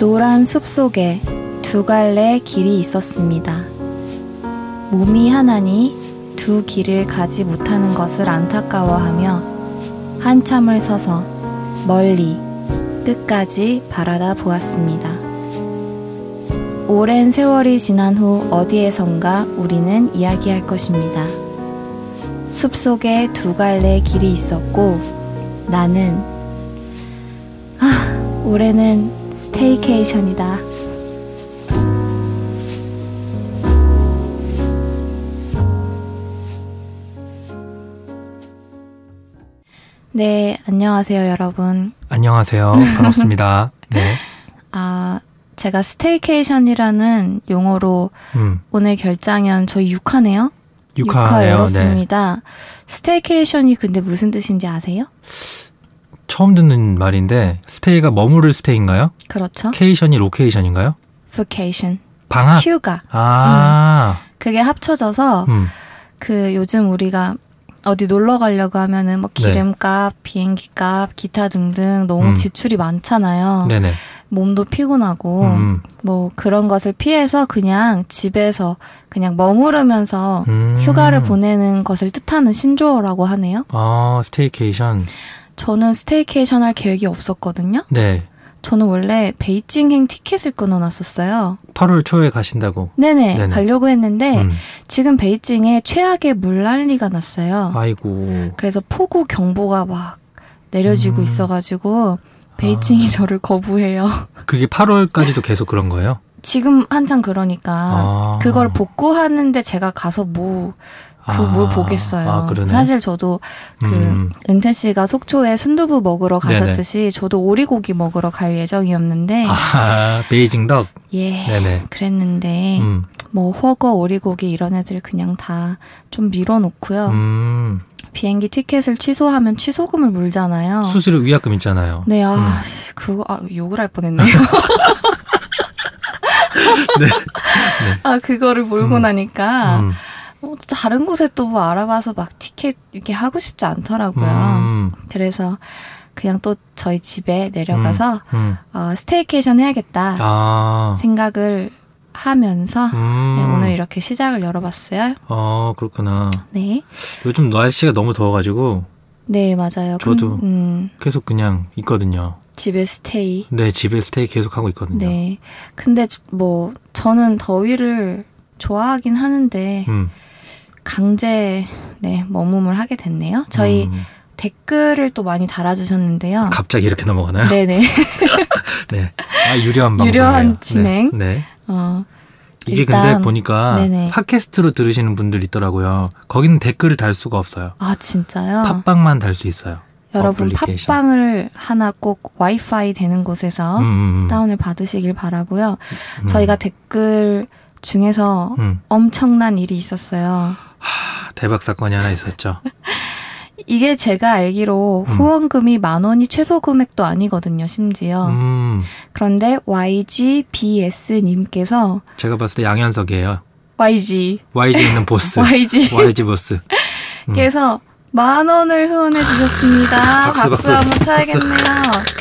노란 숲 속에 두 갈래 길이 있었습니다. 몸이 하나니 두 길을 가지 못하는 것을 안타까워하며 한참을 서서 멀리 끝까지 바라다 보았습니다. 오랜 세월이 지난 후 어디에선가 우리는 이야기할 것입니다. 숲 속에 두 갈래 길이 있었고 나는 아, 올해는 staycation이다. 네, 안녕하세요, 여러분. 안녕하세요. 반갑습니다. 네. 아, 제가 staycation이라는 용어로 음, 오늘 결장연 저희 6화네요. 6화예요. 네. 열었습니다. staycation이 근데 무슨 뜻인지 아세요? 처음 듣는 말인데 stay가 머무를 stay인가요? 그렇죠. cation이 location인가요? vacation. 방학. 휴가. 아. 그게 합쳐져서 음. 그 요즘 우리가 어디 놀러 가려고 하면은 뭐 네. 기름값, 비행기값, 기타 등등 너무 음. 지출이 많잖아요. 네네. 몸도 피곤하고 음. 뭐 그런 것을 피해서 그냥 집에서 그냥 머무르면서 음. 휴가를 보내는 것을 뜻하는 신조어라고 하네요. 아, staycation. 저는 staycation 할 계획이 없었거든요. 네. 저는 원래 베이징행 티켓을 끊어놨었어요. 8월 초에 가신다고. 네네, 네네. 가려고 했는데 음. 지금 베이징에 최악의 물난리가 났어요. 아이고. 그래서 폭우 경보가 막 내려지고 음. 있어가지고 베이징이 아. 저를 거부해요. 그게 8월까지도 계속 그런 거예요? 지금 한창 그러니까 아. 그걸 복구하는데 제가 가서 뭐 그뭘 아. 보겠어요. 아. 사실 저도 그 음. 은태 씨가 속초에 순두부 먹으러 네네. 가셨듯이 저도 오리고기 먹으러 갈 예정이었는데 아, 베이징 덕. 예 네네. 그랬는데 음. 뭐 허거 오리고기 이런 애들 그냥 다 좀 밀어놓고요. 음. 비행기 티켓을 취소하면 취소금을 물잖아요. 수수료 위약금 있잖아요. 네, 아, 음. 씨, 그거, 아, 욕을 할 뻔했네요. 네. 아, 그거를 몰고 음. 나니까, 음. 어, 다른 곳에 또 뭐 알아봐서 막 티켓 이렇게 하고 싶지 않더라고요. 음. 그래서 그냥 또 저희 집에 내려가서, 음. 어, 스테이케이션 해야겠다 아. 생각을 하면서, 음. 네, 오늘 이렇게 시작을 열어봤어요. 아, 그렇구나. 네. 요즘 날씨가 너무 더워가지고 네, 맞아요. 근- 저도. 음, 계속 그냥 있거든요. 집에 스테이. 네, 집에 스테이 계속 하고 있거든요. 네. 근데 저- 뭐, 저는 더위를 좋아하긴 하는데, 음, 강제 네 머금을 하게 됐네요. 저희 음, 댓글을 또 많이 달아주셨는데요. 갑자기 이렇게 넘어가나요? 네네. 네. 아, 유려한 방송. 유려한 진행. 네. 네. 어, 이게 일단- 근데 보니까 네네. 팟캐스트로 들으시는 분들 있더라고요. 거기는 댓글을 달 수가 없어요. 아 진짜요? 팟빵만 달 수 있어요. 여러분 어플리케이션. 팟빵을 하나 꼭 와이파이 되는 곳에서 음, 음, 음. 다운을 받으시길 바라고요. 음. 저희가 댓글 중에서 음. 엄청난 일이 있었어요. 하, 대박 사건이 하나 있었죠. 이게 제가 알기로 음. 후원금이 만 원이 최소 금액도 아니거든요, 심지어. 음, 그런데 YGBS님께서 제가 봤을 때 양현석이에요. YG, YG 있는 보스. YG YG 보스. 음. 께서 만 원을 후원해 주셨습니다. 박수, 박수, 박수. 한번 쳐야겠네요.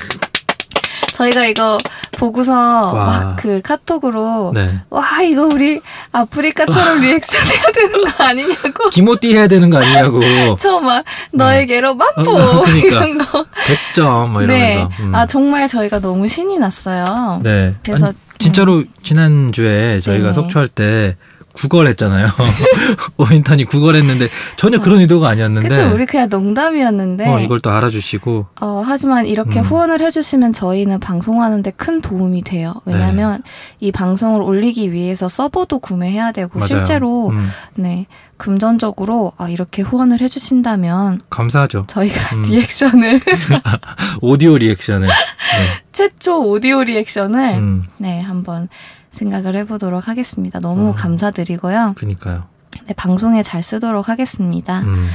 저희가 이거 보고서 와. 막그 카톡으로 네. 와 이거 우리 아프리카처럼 리액션 해야 되는 거 아니냐고 기모띠 해야 되는 거 아니냐고. 저 막 너에게로 만보 어, 그러니까. 이런 거. 100점 뭐 네. 이러면서. 음. 아 정말 저희가 너무 신이 났어요. 네. 그래서 아니, 진짜로 지난 주에 저희가 네네. 속초할 때 구걸 했잖아요. 오인턴이 구걸 했는데 전혀 그런 의도가 아니었는데. 그쵸 우리 그냥 농담이었는데 어, 이걸 또 알아주시고. 어, 하지만 이렇게 음. 후원을 해주시면 저희는 방송하는데 큰 도움이 돼요. 왜냐하면 이 방송을 올리기 위해서 서버도 구매해야 되고 맞아요. 실제로 음, 네 금전적으로 아, 이렇게 후원을 해주신다면 감사하죠. 저희가 음. 리액션을 오디오 리액션을. 네. 최초 오디오 리액션을 음, 네 한번 생각을 해보도록 하겠습니다. 너무 어. 감사드리고요. 그니까요. 네, 방송에 잘 쓰도록 하겠습니다. 음.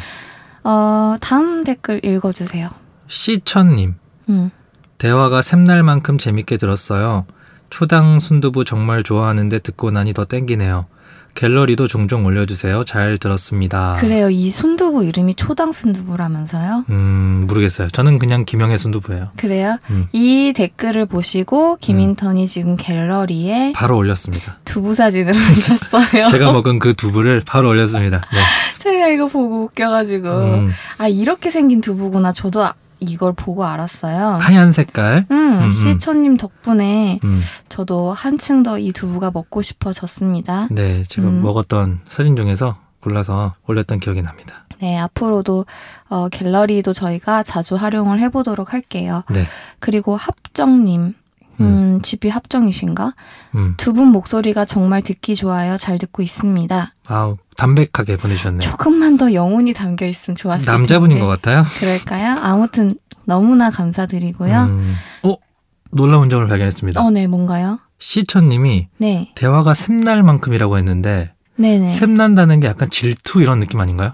어, 다음 댓글 읽어주세요. 시천님. 음. 대화가 샘날 만큼 재밌게 들었어요. 초당 순두부 정말 좋아하는데 듣고 나니 더 땡기네요. 갤러리도 종종 올려주세요. 잘 들었습니다. 그래요. 이 순두부 이름이 초당 순두부라면서요? 음, 모르겠어요. 저는 그냥 김영애 순두부예요. 그래요? 음. 이 댓글을 보시고 김인턴이 지금 갤러리에 바로 올렸습니다. 두부 사진을 올리셨어요. 제가 먹은 그 두부를 바로 올렸습니다. 네. 제가 이거 보고 웃겨가지고 음, 아 이렇게 생긴 두부구나. 저도 아- 이걸 보고 알았어요. 하얀 색깔. 음, 음. 시천님 덕분에 음, 저도 한층 더 이 두부가 먹고 싶어졌습니다. 네, 제가 음. 먹었던 사진 중에서 골라서 올렸던 기억이 납니다. 네, 앞으로도 어, 갤러리도 저희가 자주 활용을 해보도록 할게요. 네. 그리고 합정님, 음, 집이 합정이신가? 음, 두분 목소리가 정말 듣기 좋아요. 잘 듣고 있습니다. 아우 담백하게 보내주셨네요. 조금만 더 영혼이 담겨 있으면 좋았을 남자분인 텐데. 것 같아요. 그럴까요? 아무튼 너무나 감사드리고요. 음, 어, 놀라운 점을 발견했습니다. 어, 네, 뭔가요? 시천님이 네, 대화가 샘날 만큼이라고 했는데 네네. 샘난다는 게 약간 질투 이런 느낌 아닌가요?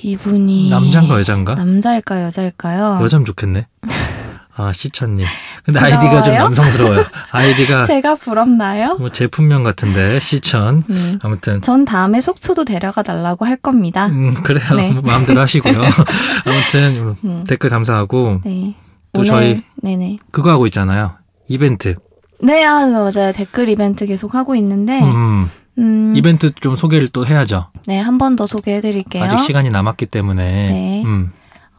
이분이 남잔가 여잔가? 남자일까요, 여자일까요? 여자면 좋겠네. 아 시천님. 근데 부러워요? 아이디가 좀 남성스러워요. 아이디가 제가 부럽나요? 뭐 제품명 같은데 시천. 음. 아무튼 전 다음에 속초도 데려가 달라고 할 겁니다. 음 그래요. 네. 마음대로 하시고요. 아무튼 음. 댓글 감사하고 네. 또 오늘 저희- 네네. 그거 하고 있잖아요. 이벤트. 네, 아, 맞아요. 댓글 이벤트 계속 하고 있는데, 음, 음, 이벤트 좀 소개를 또 해야죠. 네, 한 번 더 소개해 드릴게요. 아직 시간이 남았기 때문에. 네. 음,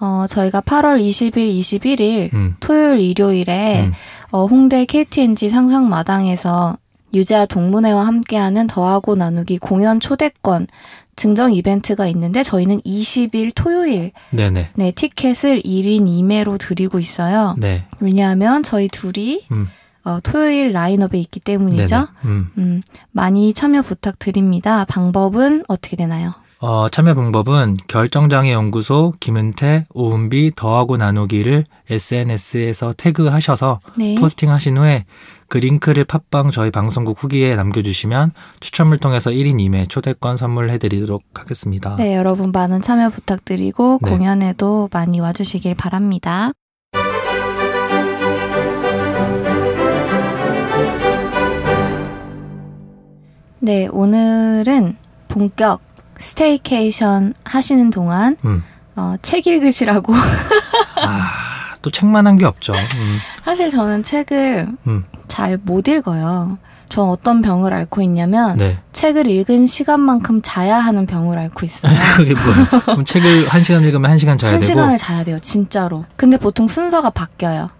어, 저희가 8월 20일, 21일, 음, 토요일, 일요일에, 음. 어, 홍대 KTNG 상상마당에서 유재하 동문회와 함께하는 더하고 나누기 공연 초대권 증정 이벤트가 있는데, 저희는 20일 토요일, 네네. 네, 티켓을 1인 2매로 드리고 있어요. 네. 왜냐하면 저희 둘이, 음, 어, 토요일 라인업에 있기 때문이죠. 음. 음, 많이 참여 부탁드립니다. 방법은 어떻게 되나요? 어, 참여 방법은 결정장애 연구소 김은태 오은비 더하고 나누기를 SNS에서 태그하셔서 네. 포스팅 하신 후에 그 링크를 팟빵 저희 방송국 후기에 남겨주시면 추첨을 통해서 1인 2매 초대권 선물해드리도록 하겠습니다. 네, 여러분 많은 참여 부탁드리고 네. 공연에도 많이 와주시길 바랍니다. 네, 오늘은 본격 staycation 하시는 동안 음. 어, 책 읽으시라고 아, 또 책만 한 게 없죠. 음, 사실 저는 책을 음. 잘 못 읽어요. 저 어떤 병을 앓고 있냐면 네. 책을 읽은 시간만큼 자야 하는 병을 앓고 있어요. 그게 뭐예요? 그럼 책을 한 시간 읽으면 한 시간 자야 한 되고. 시간을 자야 돼요, 진짜로. 근데 보통 순서가 바뀌어요.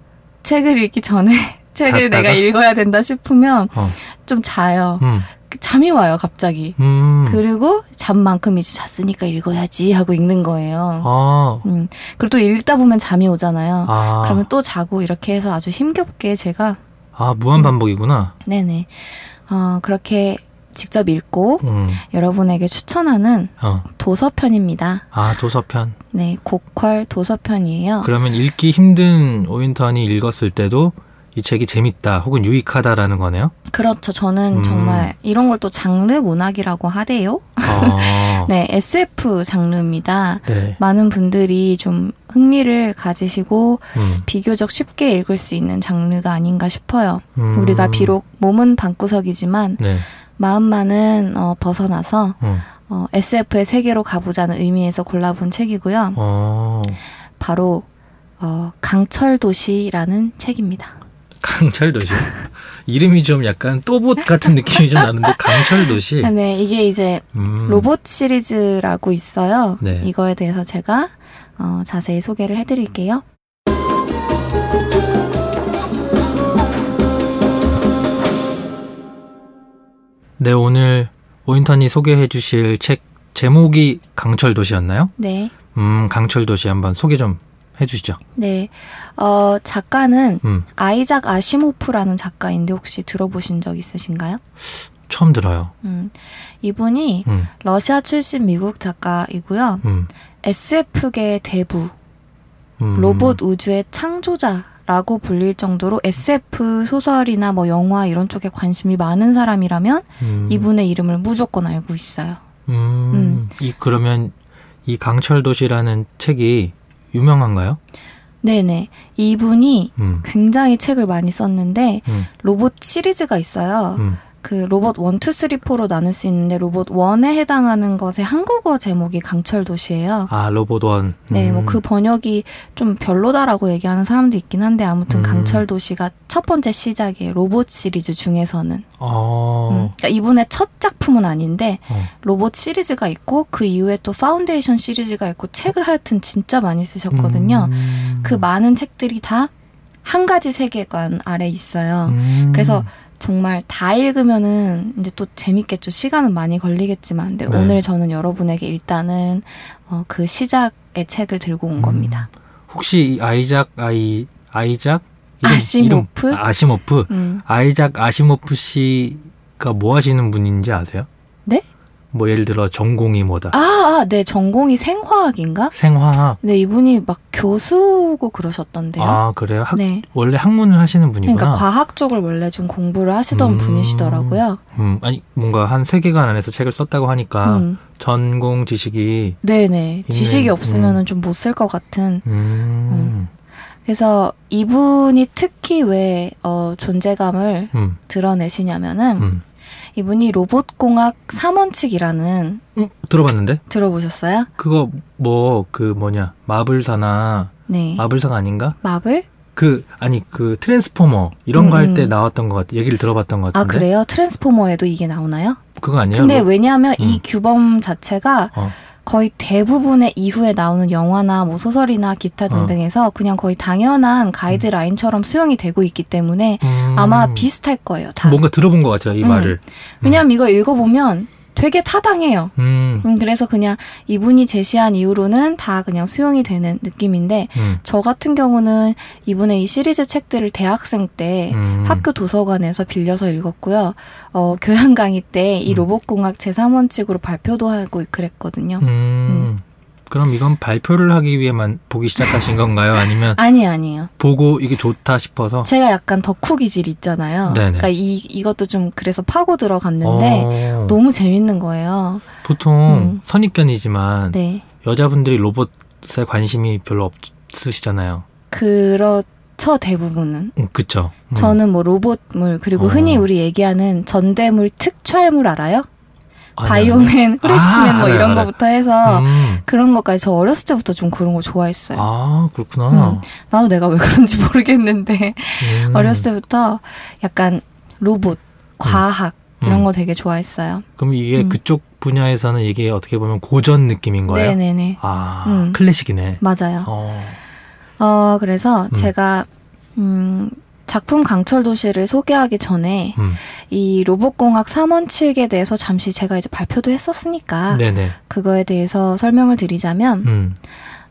책을 읽기 전에 책을 잤다가? 내가 읽어야 된다 싶으면 어. 좀 자요. 음, 잠이 와요, 갑자기. 음. 그리고 잠만큼 이제 잤으니까 읽어야지 하고 읽는 거예요. 아, 음. 그리고 또 읽다 보면 잠이 오잖아요. 아, 그러면 또 자고 이렇게 해서 아주 힘겹게 제가 아 무한 반복이구나. 네네 어, 그렇게 직접 읽고 음, 여러분에게 추천하는 어, 도서편입니다. 아 도서편. 네, 고퀄 도서편이에요. 그러면 읽기 힘든 오인턴이 읽었을 때도 이 책이 재밌다 혹은 유익하다라는 거네요. 그렇죠. 저는 음. 정말 이런 걸 또 장르 문학이라고 하대요. 어, 네, SF 장르입니다. 네. 많은 분들이 좀 흥미를 가지시고 음, 비교적 쉽게 읽을 수 있는 장르가 아닌가 싶어요. 음, 우리가 비록 몸은 방구석이지만 네. 마음만은 어, 벗어나서 음, 어, SF의 세계로 가보자는 의미에서 골라본 책이고요. 어, 바로 어, 강철도시라는 책입니다. 강철도시. 이름이 좀 약간 또봇 같은 느낌이 좀 나는데 강철도시. 네, 이게 이제 음, 로봇 시리즈라고 있어요. 네. 이거에 대해서 제가 어, 자세히 소개를 해드릴게요. 네 오늘 오인턴이 소개해 주실 책 제목이 강철도시였나요? 네, 음 강철도시 한번 소개 좀 해주시죠. 네. 어, 작가는 음 아이작 아시모프라는 작가인데 혹시 들어보신 적 있으신가요? 처음 들어요. 음, 이분이 음, 러시아 출신 미국 작가이고요. 음, SF계 대부, 음. 로봇 우주의 창조자라고 불릴 정도로 SF 소설이나 뭐 영화 이런 쪽에 관심이 많은 사람이라면 음, 이분의 이름을 무조건 알고 있어요. 음, 음. 이 그러면 이 강철 도시라는 책이 유명한가요? 네네. 이분이 음, 굉장히 책을 많이 썼는데 음, 로봇 시리즈가 있어요. 음, 그 로봇 1, 2, 3, 4로 나눌 수 있는데 로봇 1에 해당하는 것의 한국어 제목이 강철 도시예요. 아 로봇 원. 네, 음. 뭐그 번역이 좀 별로다라고 얘기하는 사람도 있긴 한데 아무튼 음. 강철 도시가 첫 번째 시작이에요. 로봇 시리즈 중에서는. 어. 음, 그러니까 이분의 첫 작품은 아닌데 어. 로봇 시리즈가 있고 그 이후에 또 파운데이션 시리즈가 있고 책을 하여튼 진짜 많이 쓰셨거든요. 음. 그 많은 책들이 다 한 가지 세계관 아래 있어요. 음. 그래서 정말 다 읽으면은 이제 또 재밌겠죠. 시간은 많이 걸리겠지만, 근데 네. 오늘 저는 여러분에게 일단은 어, 그 시작의 책을 들고 온 음. 겁니다. 혹시 이 아이작 아이 아이작 아시모프? 이름, 아, 아시모프 음. 아이작 아시모프 씨가 뭐 하시는 분인지 아세요? 네? 뭐 예를 들어 전공이 뭐다 아, 아, 네, 전공이 생화학인가? 생화학 네, 이분이 막 교수고 그러셨던데요. 아 그래요 학, 네. 원래 학문을 하시는 분이구나 그러니까 과학 쪽을 원래 좀 공부를 하시던 음. 분이시더라고요. 음, 아니 뭔가 한 세계관 안에서 책을 썼다고 하니까 음. 전공 지식이 네네. 지식이 음. 없으면은 좀 못 쓸 것 같은. 음, 그래서 이분이 특히 왜 어, 존재감을 음, 드러내시냐면은 음. 이분이 로봇공학 3원칙이라는 음, 들어봤는데 들어보셨어요? 그거 뭐 그 뭐냐 마블사나 네. 마블사가 아닌가 마블? 그 아니 그 트랜스포머 이런 거 음, 할때 음. 나왔던 것 같아 얘기를 들어봤던 것아 같은데 그래요? 트랜스포머에도 이게 나오나요? 그거 아니에요? 근데 뭐- 왜냐하면 이 음. 규범 자체가 어. 거의 대부분의 이후에 나오는 영화나 뭐 소설이나 기타 어. 등등에서 그냥 거의 당연한 가이드라인처럼 수용이 되고 있기 때문에 음, 아마 비슷할 거예요. 다. 뭔가 들어본 것 같아요 이 음. 말을 왜냐하면 이거 읽어보면 되게 타당해요. 음, 음, 그래서 그냥 이분이 제시한 이후로는 다 그냥 수용이 되는 느낌인데 음, 저 같은 경우는 이분의 이 시리즈 책들을 대학생 때 음. 학교 도서관에서 빌려서 읽었고요. 어, 교양 강의 때이 음. 로봇공학 제3원칙으로 발표도 하고 그랬거든요. 음. 그럼 이건 발표를 하기 위해만 보기 시작하신 건가요? 아니면 아니 아니에요. 보고 이게 좋다 싶어서? 제가 약간 덕후 기질 있잖아요. 네네. 그러니까 이 이것도 좀 그래서 파고 들어갔는데 어, 너무 재밌는 거예요. 보통 음. 선입견이지만 네. 여자분들이 로봇에 관심이 별로 없으시잖아요. 그렇죠 대부분은. 음, 그쵸? 음. 저는 뭐 로봇물 그리고 어. 흔히 우리 얘기하는 전대물 특촬물 알아요? 아니, 바이오맨, 아, 프레시맨 뭐 알아요, 이런 알아요. 거부터 해서 음. 그런 것까지 저 어렸을 때부터 좀 그런 거 좋아했어요. 아 그렇구나. 음. 나도 내가 왜 그런지 모르겠는데 음. 어렸을 때부터 약간 로봇, 과학 이런 음. 거 되게 좋아했어요. 그럼 이게 음. 그쪽 분야에서는 이게 어떻게 보면 고전 느낌인 거예요? 네네네 아 음. 클래식이네. 맞아요. 어. 어 그래서 음. 제가 음, 작품 강철 도시를 소개하기 전에 음. 이 로봇공학 3원칙에 대해서 잠시 제가 이제 발표도 했었으니까 네네. 그거에 대해서 설명을 드리자면 음.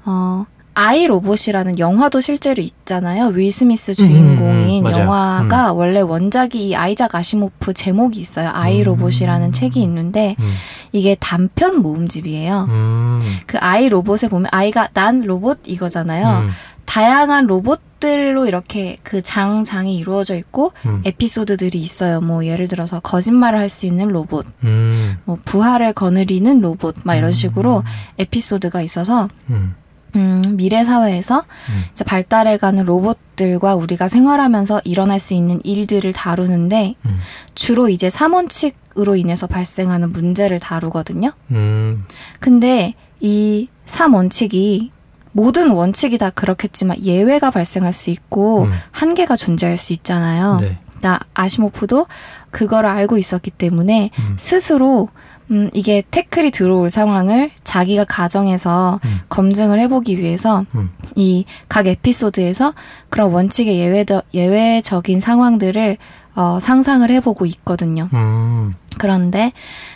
어 아이 로봇이라는 영화도 실제로 있잖아요. 윌 스미스 주인공인 음, 음, 맞아요. 영화가 원래 원작이 이 아이작 아시모프 제목이 있어요. 아이 음. 로봇이라는 책이 있는데 음. 이게 단편 모음집이에요. 음. 그 아이 로봇에 보면 아이가 난 로봇 이거잖아요. 음. 다양한 로봇들로 이렇게 그 장 장이 이루어져 있고 음. 에피소드들이 있어요. 뭐 예를 들어서 거짓말을 할 수 있는 로봇, 음. 뭐 부활을 거느리는 로봇, 막 이런 음. 식으로 에피소드가 있어서 음. 음, 미래 사회에서 음. 이제 발달해가는 로봇들과 우리가 생활하면서 일어날 수 있는 일들을 다루는데 음. 주로 이제 3원칙으로 인해서 발생하는 문제를 다루거든요. 음. 근데 이 3원칙이 모든 원칙이 다 그렇겠지만 예외가 발생할 수 있고 음. 한계가 존재할 수 있잖아요. 네. 나 아시모프도 그거를 알고 있었기 때문에 음. 스스로 음, 이게 태클이 들어올 상황을 자기가 가정에서 음. 검증을 해보기 위해서 음. 이각 에피소드에서 그런 원칙의 예외적, 예외적인 상황들을 어, 상상을 해보고 있거든요. 음. 그런데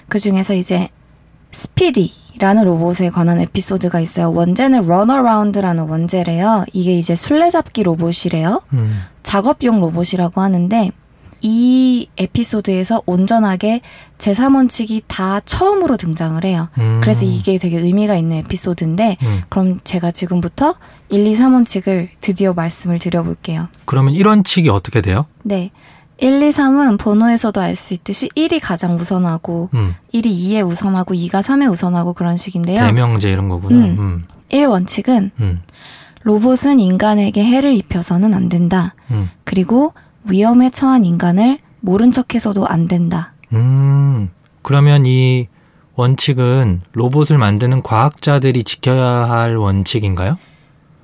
그 중에서 이제 스피디 라는 로봇에 관한 에피소드가 있어요. 원제는 Runaround라는 원제래요. 이게 이제 술래잡기 로봇이래요. 음. 작업용 로봇이라고 하는데 이 에피소드에서 온전하게 제3원칙이 다 처음으로 등장을 해요. 음. 그래서 이게 되게 의미가 있는 에피소드인데 음. 그럼 제가 지금부터 1, 2, 3원칙을 드디어 말씀을 드려볼게요. 그러면 1원칙이 어떻게 돼요? 네. 1, 2, 3은 번호에서도 알 수 있듯이 1이 가장 우선하고 음. 1이 2에 우선하고 2가 3에 우선하고 그런 식인데요. 대명제 이런 거구나. 음. 음. 1 원칙은 음. 로봇은 인간에게 해를 입혀서는 안 된다. 음. 그리고 위험에 처한 인간을 모른 척해서도 안 된다. 음, 그러면 이 원칙은 로봇을 만드는 과학자들이 지켜야 할 원칙인가요?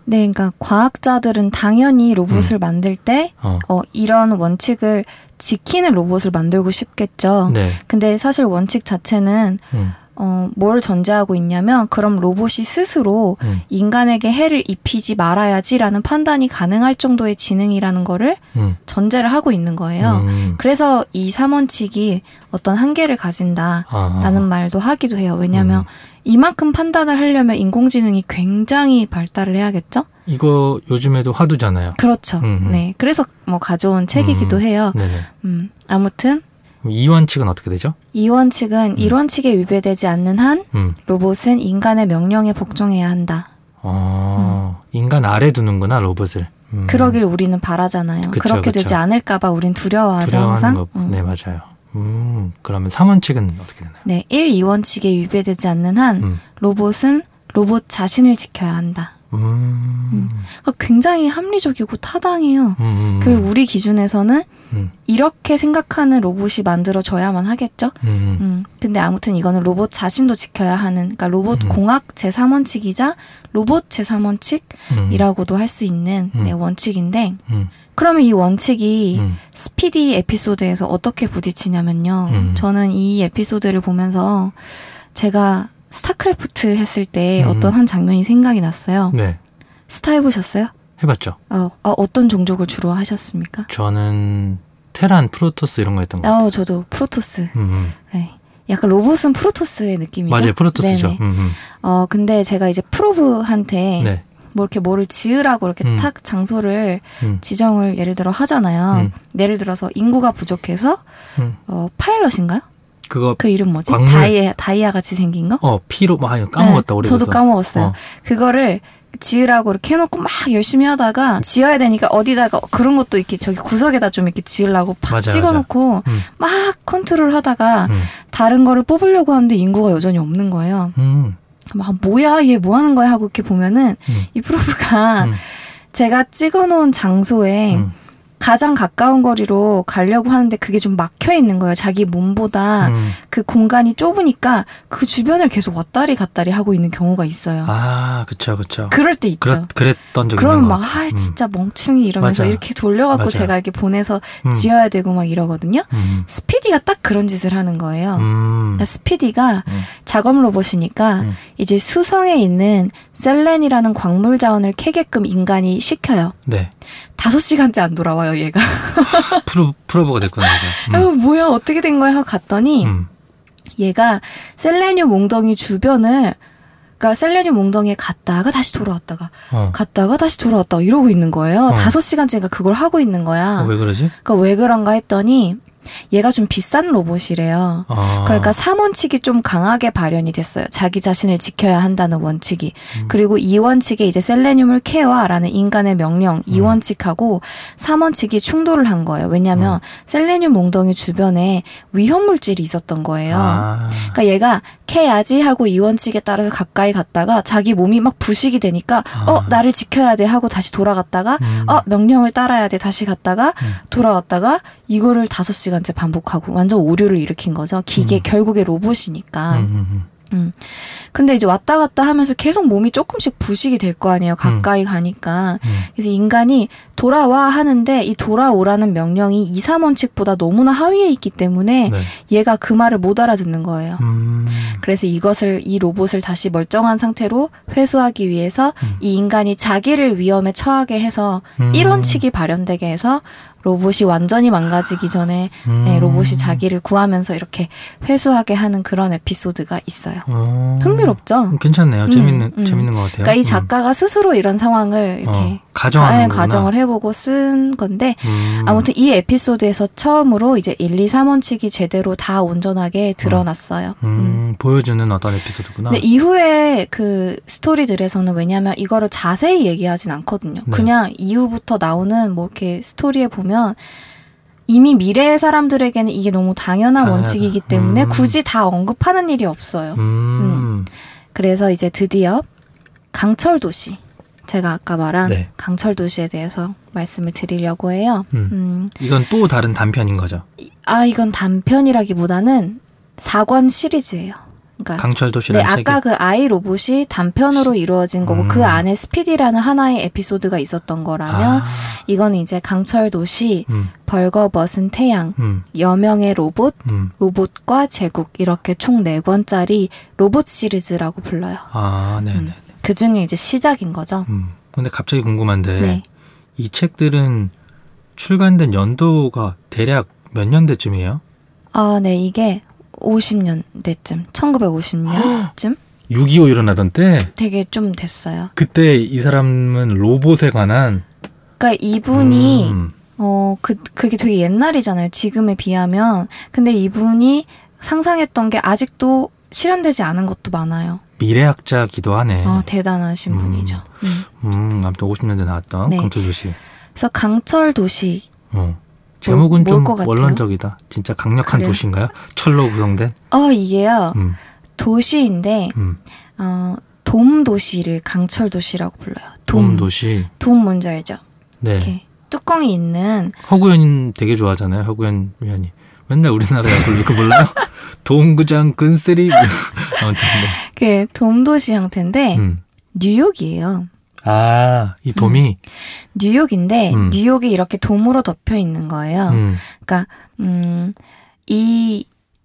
네, 그러니까 과학자들은 당연히 로봇을 만들 때 어, 어, 이런 원칙을 지키는 로봇을 만들고 싶겠죠. 네. 근데 사실 원칙 자체는 음, 어, 뭘 전제하고 있냐면 그럼 로봇이 스스로 음, 인간에게 해를 입히지 말아야지라는 판단이 가능할 정도의 지능이라는 거를 음, 전제를 하고 있는 거예요. 음. 그래서 이 삼원칙이 어떤 한계를 가진다라는 아, 말도 하기도 해요. 왜냐하면 음. 이만큼 판단을 하려면 인공지능이 굉장히 발달을 해야겠죠? 이거 요즘에도 화두잖아요. 그렇죠. 음, 음. 네. 그래서 뭐 가져온 책이기도 음. 해요. 네네. 음, 아무튼 이 원칙은 어떻게 되죠? 이 원칙은 음. 이 원칙에 위배되지 않는 한 음, 로봇은 인간의 명령에 복종해야 한다. 어, 인간 아래 두는구나 로봇을. 음, 그러길 우리는 바라잖아요. 그쵸, 그렇게 그쵸. 되지 않을까봐 우린 두려워하죠, 항상. 거. 음. 네 맞아요. 음, 그러면 3원칙은 어떻게 되나요? 네, 1, 2원칙에 위배되지 않는 한 음, 로봇은 로봇 자신을 지켜야 한다. 음, 그러니까 굉장히 합리적이고 타당해요. 음, 음, 그리고 우리 기준에서는 음, 이렇게 생각하는 로봇이 만들어져야만 하겠죠. 음, 음, 음, 근데 아무튼 이거는 로봇 자신도 지켜야 하는, 그러니까 로봇 음. 공학 제3원칙이자 로봇 제3원칙이라고도 음, 할수 있는 음. 네, 원칙인데, 음, 그러면 이 원칙이 음, 스피디 에피소드에서 어떻게 부딪히냐면요. 음. 저는 이 에피소드를 보면서 제가 스타크래프트 했을 때 음. 어떤 한 장면이 생각이 났어요. 네 스타 해보셨어요? 해봤죠. 어, 어, 어떤 종족을 주로 하셨습니까? 저는 테란, 프로토스 이런 거 했던 거. 같아요. 어, 저도 프로토스. 음, 음. 네. 약간 로봇은 프로토스의 느낌이죠. 맞아요, 프로토스죠. 음, 음. 어, 근데 제가 이제 프로브한테 네. 뭐 이렇게 뭐를 지으라고 이렇게 음. 탁 장소를 음, 지정을 예를 들어 하잖아요. 음. 예를 들어서 인구가 부족해서 음. 어, 파일럿인가요? 그거 그 이름 뭐지? 광물. 다이아 다이아 같이 생긴 거? 어 피로 뭐 아니 까먹었다 네, 오래돼서. 저도 까먹었어요. 어. 그거를 지으라고 이렇게 해놓고 막 열심히 하다가 지어야 되니까 어디다가 그런 것도 이렇게 저기 구석에다 좀 이렇게 지으려고 팍 맞아, 찍어놓고 음, 막 컨트롤 하다가 음, 다른 거를 뽑으려고 하는데 인구가 여전히 없는 거예요. 음, 막 뭐야 얘 뭐 하는 거야 하고 이렇게 보면은 음, 이 프로브가 음, 제가 찍어놓은 장소에 음, 가장 가까운 거리로 가려고 하는데 그게 좀 막혀 있는 거예요. 자기 몸보다 음. 그 공간이 좁으니까 그 주변을 계속 왔다리 갔다리 하고 있는 경우가 있어요. 아 그쵸 그쵸. 그럴 때 있죠. 그랬, 그랬 던 적이 그러면 막. 아, 진짜 멍충이 이러면서 맞아. 이렇게 돌려갖고 맞아. 제가 이렇게 보내서 음, 음, 지어야 되고 막 이러거든요. 음, 스피디가 딱 그런 짓을 하는 거예요. 음, 그러니까 스피디가 음. 작업 로봇이니까 음. 이제 수성에 있는 셀렌이라는 광물 자원을 캐게끔 인간이 시켜요. 네. 다섯 시간째 안 돌아와요, 얘가. 프로 프로버가 됐구나 이거. 어, 뭐야, 어떻게 된 거야? 하고 갔더니 음, 얘가 셀레늄 몽덩이 주변을 그러니까 셀레늄 몽덩이에 갔다가 다시 돌아왔다가 어. 갔다가 다시 돌아왔다가 이러고 있는 거예요. 어. 다섯 시간째가 그걸 하고 있는 거야. 어, 왜 그러지? 그러니까 왜 그런가 했더니 얘가 좀 비싼 로봇이래요. 아, 그러니까 3원칙이 좀 강하게 발현이 됐어요. 자기 자신을 지켜야 한다는 원칙이. 음. 그리고 2원칙에 이제 셀레늄을 캐와라는 인간의 명령 음. 2원칙하고 3원칙이 충돌을 한 거예요. 왜냐하면 음. 셀레늄 몽덩이 주변에 위험 물질이 있었던 거예요. 아, 그러니까 얘가 캐야지 하고 2원칙에 따라서 가까이 갔다가 자기 몸이 막 부식이 되니까 아. 어 나를 지켜야 돼 하고 다시 돌아갔다가 음. 어 명령을 따라야 돼 다시 갔다가 음. 돌아왔다가 이거를 다섯 시간째 반복하고 완전 오류를 일으킨 거죠. 기계 음. 결국에 로봇이니까. 음, 음, 근데 이제 왔다 갔다 하면서 계속 몸이 조금씩 부식이 될 거 아니에요. 가까이 가니까. 음, 그래서 인간이 돌아와 하는데 이 돌아오라는 명령이 2, 3원칙보다 너무나 하위에 있기 때문에 네. 얘가 그 말을 못 알아듣는 거예요. 음, 그래서 이것을 이 로봇을 다시 멀쩡한 상태로 회수하기 위해서 음. 이 인간이 자기를 위험에 처하게 해서 음. 1원칙이 발현되게 해서 로봇이 완전히 망가지기 전에 음. 네, 로봇이 자기를 구하면서 이렇게 회수하게 하는 그런 에피소드가 있어요. 어. 흥미롭죠? 음, 괜찮네요. 음, 재밌는 음. 재밌는 것 같아요. 그러니까 이 음. 작가가 스스로 이런 상황을 이렇게 어, 가정하는 가- 가정을 해보고 쓴 건데 음. 아무튼 이 에피소드에서 처음으로 이제 1, 2, 3원칙이 제대로 다 온전하게 드러났어요. 음, 음. 보여주는 어떤 에피소드구나. 근데 이후에 그 스토리들에서는 왜냐하면 이거를 자세히 얘기하진 않거든요. 네. 그냥 이후부터 나오는 뭐 이렇게 스토리에 보면 이미 미래의 사람들에게는 이게 너무 당연한 당연하다. 원칙이기 때문에 음. 굳이 다 언급하는 일이 없어요. 음. 그래서 이제 드디어 강철 도시 제가 아까 말한 네. 강철 도시에 대해서 말씀을 드리려고 해요. 음. 음, 이건 또 다른 단편인 거죠. 아 이건 단편이라기보다는 4권 시리즈예요. 그러니까 네, 강철 도시라는 책이 아까 그 아이 로봇이 단편으로 이루어진 거고 음. 그 안에 스피디라는 하나의 에피소드가 있었던 거라면 아, 이거는 이제 강철 도시, 음, 벌거벗은 태양, 음, 여명의 로봇, 음. 로봇과 제국 이렇게 총 4권짜리 로봇 시리즈라고 불러요. 아, 네 네. 음. 그 중에 이제 시작인 거죠. 음. 근데 갑자기 궁금한데 네. 이 책들은 출간된 연도가 대략 몇 년대쯤이에요? 아, 네. 이게 50년대쯤, 1950년쯤? 6.25 일어나던 때 되게 좀 됐어요. 그때 이 사람은 로봇에 관한 그러니까 이분이 음, 어, 그, 그게 되게 옛날이잖아요. 지금에 비하면. 근데 이분이 상상했던 게 아직도 실현되지 않은 것도 많아요. 미래학자기도 하네. 어, 대단하신 음. 분이죠. 음. 음, 아무튼 50년대 나왔던 네. 강철 도시. 그래서 강철 도시. 어. 제목은 뭘 좀? 원론적이다. 진짜 강력한 그래요? 도시인가요? 철로 구성된? 어, 이게요. 음, 도시인데, 음. 어, 돔 도시를 강철 도시라고 불러요. 돔 돔. 도시. 돔 뭔지 알죠? 네. 이렇게 뚜껑이 있는 허구현 되게 좋아하잖아요. 허구현 위원이. 맨날 우리나라 야구를 이렇게 몰라요? 동구장 근쓰리 아무튼 네. 그 돔도시 형태인데 음. 뉴욕이에요. 아, 이 돔이 뉴욕인데 음. 뉴욕이 이렇게 돔으로 덮여 있는 거예요. 음. 그러니까 음, 이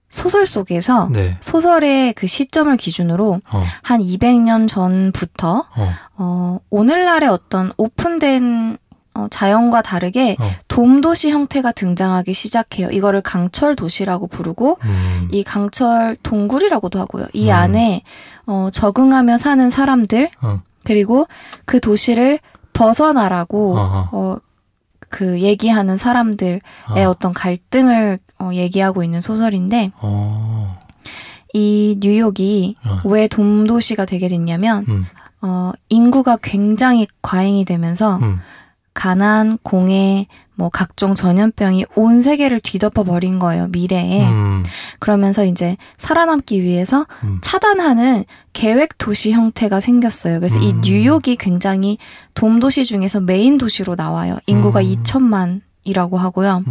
소설 속에서 네. 소설의 그 시점을 기준으로 어. 한 200년 전부터 어. 어, 오늘날의 어떤 오픈된 어, 자연과 다르게 어. 돔도시 형태가 등장하기 시작해요. 이거를 강철 도시라고 부르고 음. 이 강철 동굴이라고도 하고요. 이 음. 안에 어, 적응하며 사는 사람들 어. 그리고 그 도시를 벗어나라고 어허. 어, 그 얘기하는 사람들의 어. 어떤 갈등을 어, 얘기하고 있는 소설인데 어. 이 뉴욕이 어. 왜 돔도시가 되게 됐냐면 음. 어, 인구가 굉장히 과잉이 되면서 음. 가난, 공해, 뭐 각종 전염병이 온 세계를 뒤덮어 버린 거예요 미래에. 음. 그러면서 이제 살아남기 위해서 음. 차단하는 계획 도시 형태가 생겼어요. 그래서 이 음. 뉴욕이 굉장히 돔 도시 중에서 메인 도시로 나와요. 인구가 음. 2천만이라고 하고요.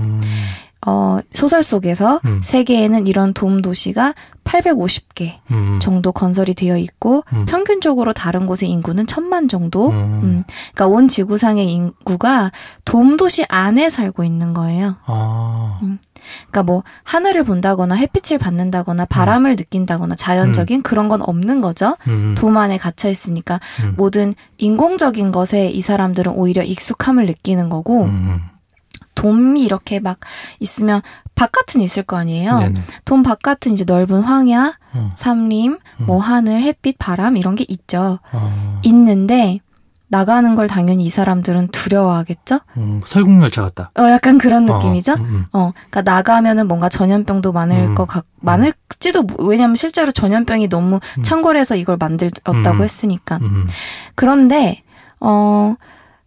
음. 어, 소설 속에서 음. 세계에는 이런 돔 도시가 850개 음. 정도 건설이 되어 있고 음. 평균적으로 다른 곳의 인구는 천만 정도. 음. 음, 그러니까 온 지구상의 인구가 돔 도시 안에 살고 있는 거예요. 아. 그러니까 뭐 하늘을 본다거나 햇빛을 받는다거나 바람을 느낀다거나 자연적인 그런 건 없는 거죠. 음. 돔 안에 갇혀 있으니까 음. 모든 인공적인 것에 이 사람들은 오히려 익숙함을 느끼는 거고 음. 돔이 이렇게 막 있으면 바깥은 있을 거 아니에요. 네네. 돔 바깥은 이제 넓은 황야, 어. 삼림, 뭐 음. 하늘, 햇빛, 바람 이런 게 있죠. 어. 있는데 나가는 걸 당연히 이 사람들은 두려워하겠죠. 음. 설국열차 같다. 어 약간 그런 느낌이죠. 어. 음. 어, 그러니까 나가면은 뭔가 전염병도 많을 음. 것 같, 많을지도 모- 왜냐면 실제로 전염병이 너무 음. 창궐해서 이걸 만들었다고 음. 했으니까. 음. 그런데 어.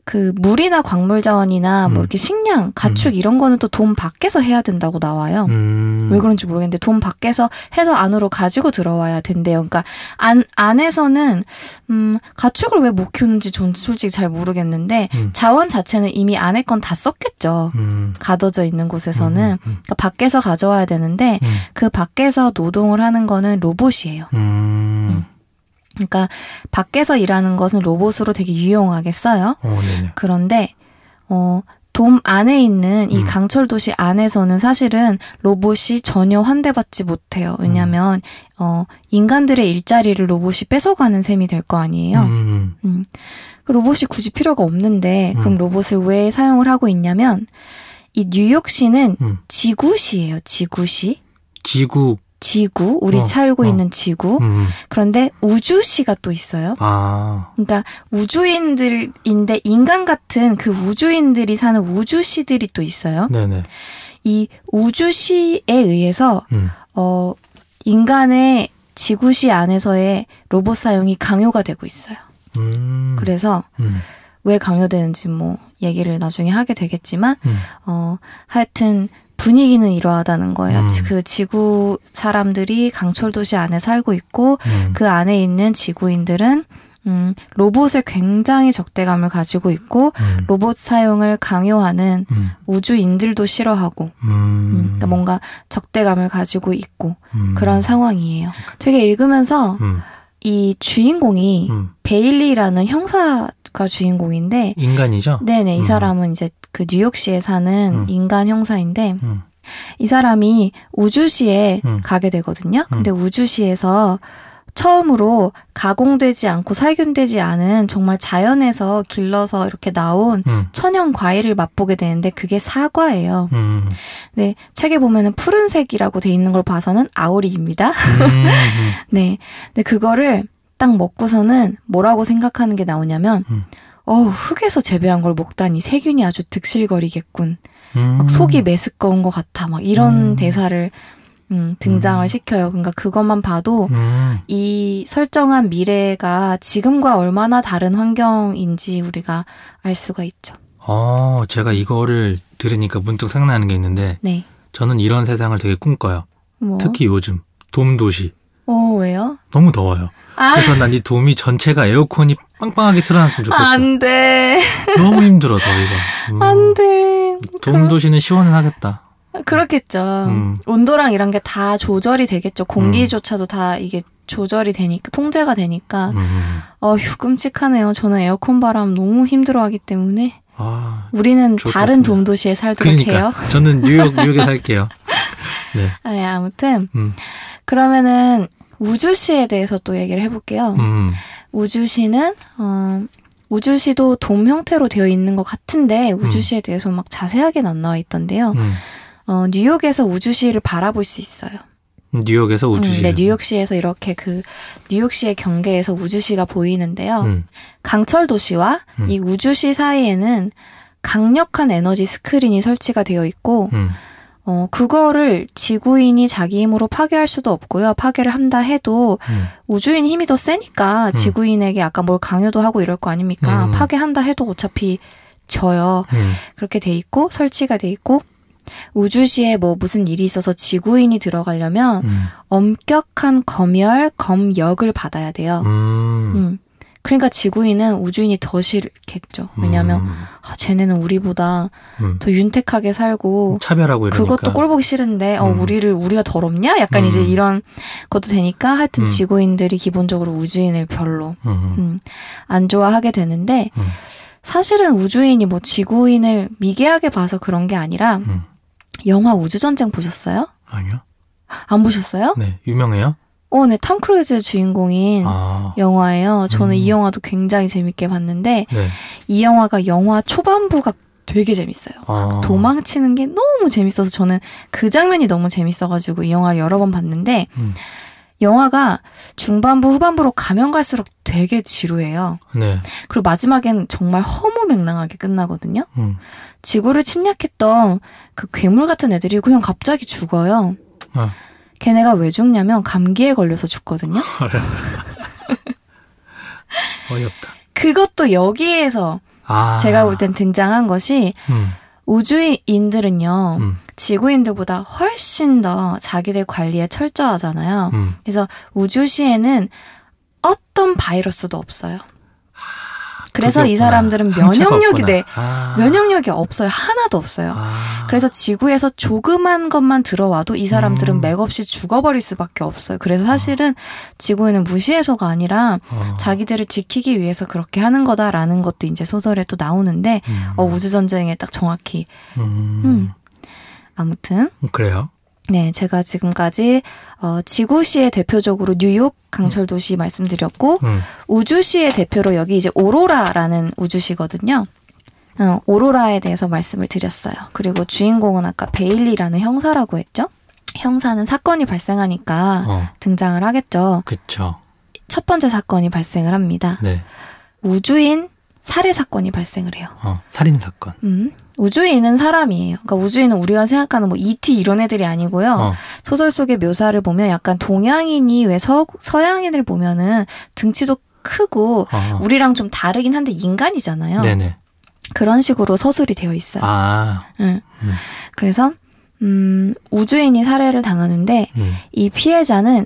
그 물이나 광물 자원이나 음. 뭐 이렇게 식량, 가축 이런 거는 또 돈 밖에서 해야 된다고 나와요. 음. 왜 그런지 모르겠는데 돈 밖에서 해서 안으로 가지고 들어와야 된대요. 그러니까 안 안에서는 음 가축을 왜 못 키우는지 전 솔직히 잘 모르겠는데 음. 자원 자체는 이미 안에 건 다 썼겠죠. 음. 가둬져 있는 곳에서는 음. 음. 그러니까 밖에서 가져와야 되는데 음. 그 밖에서 노동을 하는 거는 로봇이에요. 음. 그러니까 밖에서 일하는 것은 로봇으로 되게 유용하게 써요. 어. 그런데 어, 돔 안에 있는 이 음. 강철 도시 안에서는 사실은 로봇이 전혀 환대받지 못해요. 왜냐하면 어, 인간들의 일자리를 로봇이 뺏어가는 셈이 될 거 아니에요. 음. 음. 그 로봇이 굳이 필요가 없는데 그럼 음. 로봇을 왜 사용을 하고 있냐면 이 뉴욕시는 음. 지구시예요. 지구시. 지구. 지구, 우리 어, 살고 어. 있는 지구. 음. 그런데 우주시가 또 있어요. 아. 그러니까 우주인들인데 인간 같은 그 우주인들이 사는 우주시들이 또 있어요. 네네. 이 우주시에 의해서 음. 어 인간의 지구시 안에서의 로봇 사용이 강요가 되고 있어요. 음. 그래서 음. 왜 강요되는지 뭐 얘기를 나중에 하게 되겠지만 음. 어 하여튼 분위기는 이러하다는 거예요. 음. 그 지구 사람들이 강철 도시 안에 살고 있고 음. 그 안에 있는 지구인들은 음, 로봇에 굉장히 적대감을 가지고 있고 음. 로봇 사용을 강요하는 음. 우주인들도 싫어하고 음. 음, 그러니까 뭔가 적대감을 가지고 있고 음. 그런 상황이에요. 되게 읽으면서 음. 이 주인공이 음. 베일리라는 형사 가 주인공인데 인간이죠? 네네 이 음. 사람은 이제 그 뉴욕시에 사는 음. 인간 형사인데 음. 이 사람이 우주시에 음. 가게 되거든요. 근데 우주시에서 처음으로 가공되지 않고 살균되지 않은 정말 자연에서 길러서 이렇게 나온 음. 천연 과일을 맛보게 되는데 그게 사과예요. 음. 네, 책에 보면은 푸른색이라고 돼 있는 걸 봐서는 아오리입니다. 음. 네. 근데 그거를 딱 먹고서는 뭐라고 생각하는 게 나오냐면 음. 어우, 흙에서 재배한 걸 먹다니 세균이 아주 득실거리겠군. 음. 막 속이 메스꺼운 것 같아. 막 이런 음. 대사를 음, 등장을 음. 시켜요. 그러니까 그것만 봐도 음. 이 설정한 미래가 지금과 얼마나 다른 환경인지 우리가 알 수가 있죠. 어, 제가 이거를 들으니까 문득 생각나는 게 있는데 네. 저는 이런 세상을 되게 꿈꿔요. 뭐? 특히 요즘 돔도시 어, 왜요? 너무 더워요. 아, 그래서 난이 돔이 전체가 에어컨이 빵빵하게 틀어놨으면 좋겠어. 안 돼. 너무 힘들어 더위가. 음. 안 돼. 돔도시는 시원은 하겠다. 그렇겠죠. 음. 온도랑 이런 게 다 조절이 되겠죠. 공기조차도 다 이게 조절이 되니까, 통제가 되니까. 음. 어휴, 끔찍하네요. 저는 에어컨 바람 너무 힘들어 하기 때문에. 아, 우리는 다른. 돔도시에 살도록 그러니까 해요. 저는 뉴욕 뉴욕에 살게요. 네. 아, 네, 아무튼. 음. 그러면은 우주시에 대해서 또 얘기를 해볼게요. 음. 우주시는, 어, 우주시도 돔 형태로 되어 있는 것 같은데, 우주시에 대해서 막 자세하게는 안 나와 있던데요. 음. 어, 뉴욕에서 우주시를 바라볼 수 있어요. 뉴욕에서 우주시. 음, 네, 뉴욕시에서 이렇게 그 뉴욕시의 경계에서 우주시가 보이는데요. 음. 강철 도시와 음. 이 우주시 사이에는 강력한 에너지 스크린이 설치가 되어 있고, 음. 어, 그거를 지구인이 자기 힘으로 파괴할 수도 없고요. 파괴를 한다 해도 음. 우주인 힘이 더 세니까 지구인에게 아까 뭘 강요도 하고 이럴 거 아닙니까? 음. 파괴한다 해도 어차피 져요. 음. 그렇게 돼 있고, 설치가 돼 있고, 우주시에 뭐 무슨 일이 있어서 지구인이 들어가려면 음. 엄격한 검열, 검역을 받아야 돼요. 음. 음. 그러니까 지구인은 우주인이 더 싫겠죠. 왜냐하면 음. 아, 쟤네는 우리보다 음. 더 윤택하게 살고 차별하고 이러니까. 그것도 꼴 보기 싫은데 어 음. 우리를 우리가 더럽냐? 약간 음. 이제 이런 것도 되니까 하여튼 음. 지구인들이 기본적으로 우주인을 별로 음. 음, 안 좋아하게 되는데 음. 사실은 우주인이 뭐 지구인을 미개하게 봐서 그런 게 아니라 음. 영화 우주전쟁 보셨어요? 아니요. 안 보셨어요? 네, 유명해요? 어, 네, 탐 크루즈 주인공인 아. 영화예요. 저는 음. 이 영화도 굉장히 재밌게 봤는데 네. 이 영화가 영화 초반부가 되게 재밌어요. 아. 도망치는 게 너무 재밌어서 저는 그 장면이 너무 재밌어가지고 이 영화를 여러 번 봤는데 음. 영화가 중반부 후반부로 가면 갈수록 되게 지루해요. 네. 그리고 마지막엔 정말 허무맹랑하게 끝나거든요. 음. 지구를 침략했던 그 괴물 같은 애들이 그냥 갑자기 죽어요. 아. 걔네가 왜 죽냐면 감기에 걸려서 죽거든요. 어이없다. 그것도 여기에서 아. 제가 볼 땐 등장한 것이 음. 우주인들은요, 음. 지구인들보다 훨씬 더 자기들 관리에 철저하잖아요. 음. 그래서 우주시에는 어떤 바이러스도 없어요. 그래서 이 없구나. 사람들은 면역력이. 돼. 아. 면역력이 없어요. 하나도 없어요. 아. 그래서 지구에서 조그만 것만 들어와도 이 사람들은 음. 맥없이 죽어버릴 수밖에 없어요. 그래서 사실은 지구인은 무시해서가 아니라 어. 자기들을 지키기 위해서 그렇게 하는 거다라는 것도 이제 소설에 또 나오는데 음. 어, 우주 전쟁에 딱 정확히 음. 음. 아무튼 그래요? 네 제가 지금까지 어, 지구시의 대표적으로 뉴욕 강철도시 말씀드렸고 음. 우주시의 대표로 여기 이제 오로라라는 우주시거든요. 어, 오로라에 대해서 말씀을 드렸어요. 그리고 주인공은 아까 베일리라는 형사라고 했죠. 형사는 사건이 발생하니까 어. 등장을 하겠죠. 그쵸. 첫 번째 사건이 발생을 합니다. 네. 우주인 살해 사건이 발생을 해요. 어. 살인 사건. 음, 우주인은 사람이에요. 그러니까 우주인은 우리가 생각하는 뭐 ET 이런 애들이 아니고요. 어. 소설 속의 묘사를 보면 약간 동양인이 왜 서, 서양인을 보면은 등치도 크고 어. 우리랑 좀 다르긴 한데 인간이잖아요. 네네. 그런 식으로 서술이 되어 있어요. 아. 응. 음. 그래서 음, 우주인이 살해를 당하는데 음. 이 피해자는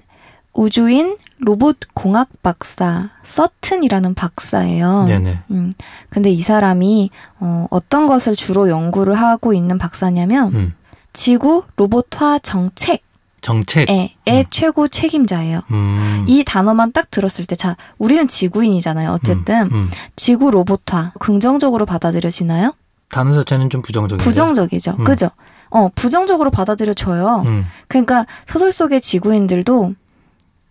우주인 로봇 공학 박사 서튼이라는 박사예요. 네네. 음, 근데 이 사람이 어, 어떤 것을 주로 연구를 하고 있는 박사냐면 음. 지구 로봇화 정책의 정책. 의 음. 최고 책임자예요. 음. 이 단어만 딱 들었을 때, 자, 우리는 지구인이잖아요. 어쨌든 음, 음. 지구 로봇화 긍정적으로 받아들여지나요? 단어 자체는 좀 부정적이죠. 부정적이죠. 음. 그죠? 어, 부정적으로 받아들여져요. 음. 그러니까 소설 속의 지구인들도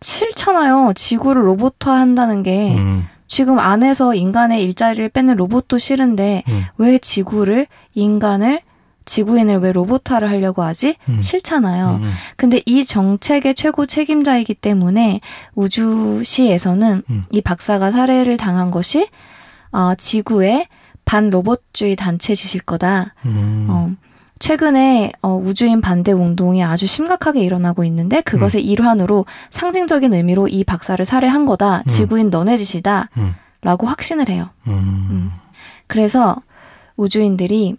싫잖아요. 지구를 로봇화 한다는 게 음. 지금 안에서 인간의 일자리를 뺏는 로봇도 싫은데 음. 왜 지구를 인간을 지구인을 왜 로봇화를 하려고 하지? 음. 싫잖아요. 음. 근데 이 정책의 최고 책임자이기 때문에 우주시에서는 음. 이 박사가 살해를 당한 것이 어, 지구의 반 로봇주의 단체짓일 거다. 음. 어, 최근에 어, 우주인 반대 운동이 아주 심각하게 일어나고 있는데 그것의 일환으로 상징적인 의미로 이 박사를 살해한 거다. 음. 지구인 너네 짓이다. 음. 라고 확신을 해요. 음. 그래서 우주인들이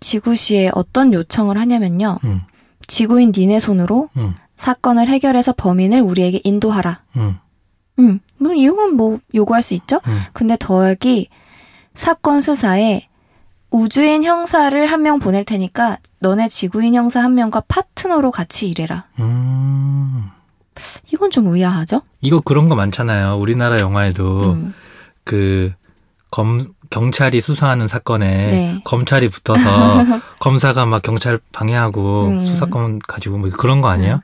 지구시에 어떤 요청을 하냐면요. 음. 지구인 니네 손으로 음. 사건을 해결해서 범인을 우리에게 인도하라. 음. 음, 뭐 이건 뭐 요구할 수 있죠. 음. 근데 더하기 사건 수사에 우주인 형사를 한 명 보낼 테니까 너네 지구인 형사 한 명과 파트너로 같이 일해라. 음. 이건 좀 의아하죠? 이거 그런 거 많잖아요. 우리나라 영화에도 음, 그 검, 경찰이 수사하는 사건에 네. 검찰이 붙어서 검사가 막 경찰 방해하고 음. 수사권 가지고 뭐 그런 거 아니에요?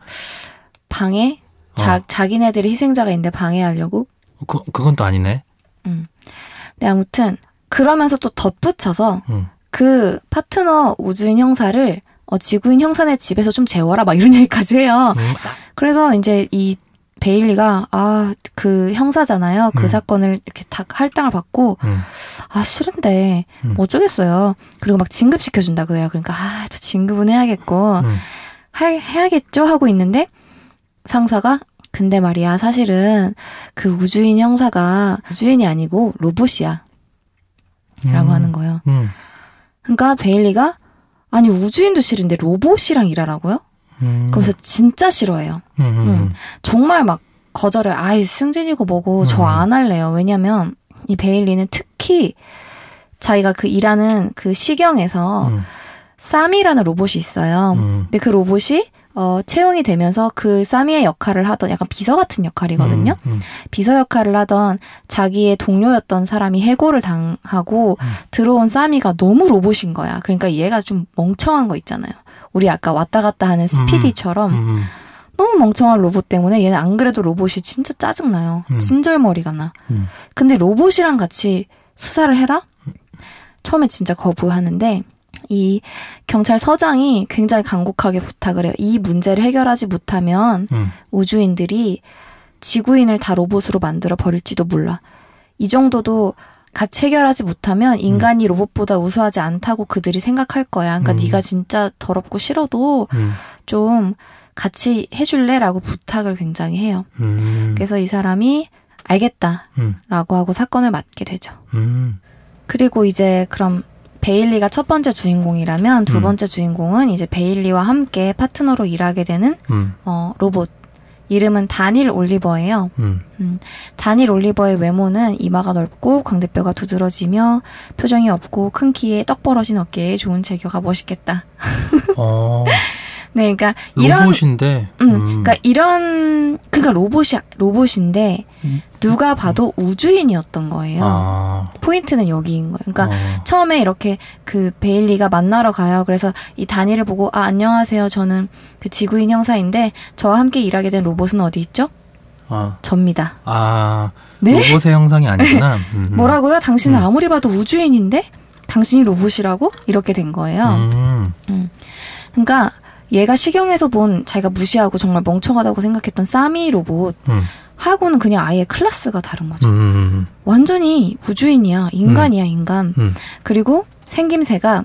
방해? 자, 어. 자기네들이 희생자가 있는데 방해하려고? 그, 그건 또 아니네. 네, 아무튼 그러면서 또 덧붙여서 음. 그 파트너 우주인 형사를 어, 지구인 형사네 집에서 좀 재워라 막 이런 얘기까지 해요. 음. 그래서 이제 이 베일리가 아 그 형사잖아요. 그 음. 사건을 이렇게 다 할당을 받고 음. 아 싫은데 음. 뭐 어쩌겠어요. 그리고 막 진급 시켜준다고 해요. 그러니까 아 또 진급은 해야겠고 음. 할 해야겠죠 하고 있는데 상사가 근데 말이야 사실은 그 우주인 형사가 우주인이 아니고 로봇이야 라고 음. 하는 거예요. 음. 그러니까 베일리가 아니 우주인도 싫은데 로봇이랑 일하라고요? 음. 그래서 진짜 싫어해요. 음. 음. 음. 정말 막 거절해. 아이 승진이고 뭐고 저 음. 안 할래요. 왜냐면 이 베일리는 특히 자기가 그 일하는 그 시경에서 음. 쌈이라는 로봇이 있어요. 음. 근데 그 로봇이 어, 채용이 되면서 그 쌈이의 역할을 하던 약간 비서 같은 역할이거든요. 음. 음. 비서 역할을 하던 자기의 동료였던 사람이 해고를 당하고 음. 들어온 쌈이가 너무 로봇인 거야. 그러니까 얘가 좀 멍청한 거 있잖아요. 우리 아까 왔다 갔다 하는 스피디처럼 음. 너무 멍청한 로봇 때문에 얘는 안 그래도 로봇이 진짜 짜증나요. 음. 진절머리가 나. 음. 근데 로봇이랑 같이 수사를 해라? 처음에 진짜 거부하는데 이 경찰서장이 굉장히 간곡하게 부탁을 해요. 이 문제를 해결하지 못하면 음. 우주인들이 지구인을 다 로봇으로 만들어 버릴지도 몰라. 이 정도도 같이 해결하지 못하면 인간이 로봇보다 우수하지 않다고 그들이 생각할 거야. 그러니까 음. 네가 진짜 더럽고 싫어도 음. 좀 같이 해줄래라고 부탁을 굉장히 해요. 음. 그래서 이 사람이 알겠다라고 음. 하고 사건을 맡게 되죠. 음. 그리고 이제 그럼 베일리가 첫 번째 주인공이라면 두 음. 번째 주인공은 이제 베일리와 함께 파트너로 일하게 되는 음. 어, 로봇. 이름은 다닐 올리버예요. 음. 다닐 올리버의 외모는 이마가 넓고 광대뼈가 두드러지며 표정이 없고 큰 키에 떡 벌어진 어깨에 좋은 체격가 멋있겠다. 어. 네, 그러니까 이런 로봇인데. 음, 그러니까 이런 그러니까 로봇이 로봇인데 음. 누가 봐도 우주인이었던 거예요. 아. 포인트는 여기인 거예요. 그러니까 어. 처음에 이렇게 그 베일리가 만나러 가요. 그래서 이 다니를 보고 아 안녕하세요. 저는 그 지구인 형사인데 저와 함께 일하게 된 로봇은 어디 있죠? 아. 접니다. 아. 네? 로봇의 형상이 아니구나. 음, 음. 뭐라고요? 당신은 음. 아무리 봐도 우주인인데 당신이 로봇이라고 이렇게 된 거예요. 음. 그러니까 얘가 시경에서 본 자기가 무시하고 정말 멍청하다고 생각했던 사미 로봇 음. 하고는 그냥 아예 클래스가 다른 거죠. 음. 완전히 우주인이야. 인간이야, 인간. 음. 그리고 생김새가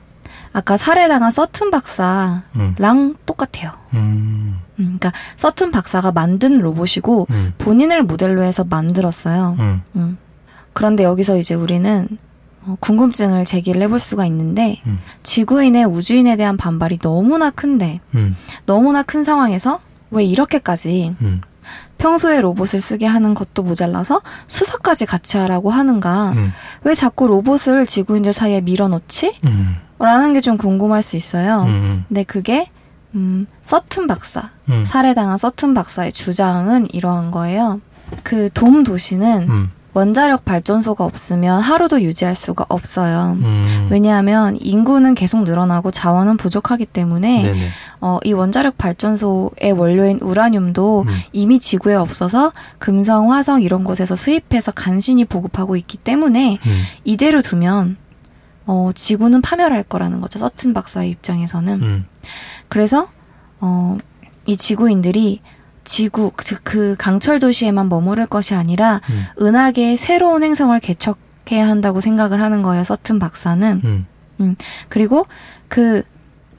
아까 살해당한 서튼 박사랑 음. 똑같아요. 음. 음, 그러니까 서튼 박사가 만든 로봇이고 음. 본인을 모델로 해서 만들었어요. 음. 음. 그런데 여기서 이제 우리는 어, 궁금증을 제기를 해볼 수가 있는데 음. 지구인의 우주인에 대한 반발이 너무나 큰데 음. 너무나 큰 상황에서 왜 이렇게까지 음. 평소에 로봇을 쓰게 하는 것도 모자라서 수사까지 같이 하라고 하는가? 음. 왜 자꾸 로봇을 지구인들 사이에 밀어넣지? 음. 라는 게 좀 궁금할 수 있어요. 음. 근데 그게 음, 서튼 박사, 음. 살해당한 서튼 박사의 주장은 이러한 거예요. 그 돔 도시는 음. 원자력 발전소가 없으면 하루도 유지할 수가 없어요. 음. 왜냐하면 인구는 계속 늘어나고 자원은 부족하기 때문에 네네. 어, 이 원자력 발전소의 원료인 우라늄도 음. 이미 지구에 없어서 금성, 화성 이런 곳에서 수입해서 간신히 보급하고 있기 때문에 음. 이대로 두면 어, 지구는 파멸할 거라는 거죠. 서튼 박사의 입장에서는. 음. 그래서 어, 이 지구인들이 지구 즉 그 강철 도시에만 머무를 것이 아니라 음. 은하계의 새로운 행성을 개척해야 한다고 생각을 하는 거예요. 서튼 박사는. 음. 그리고 그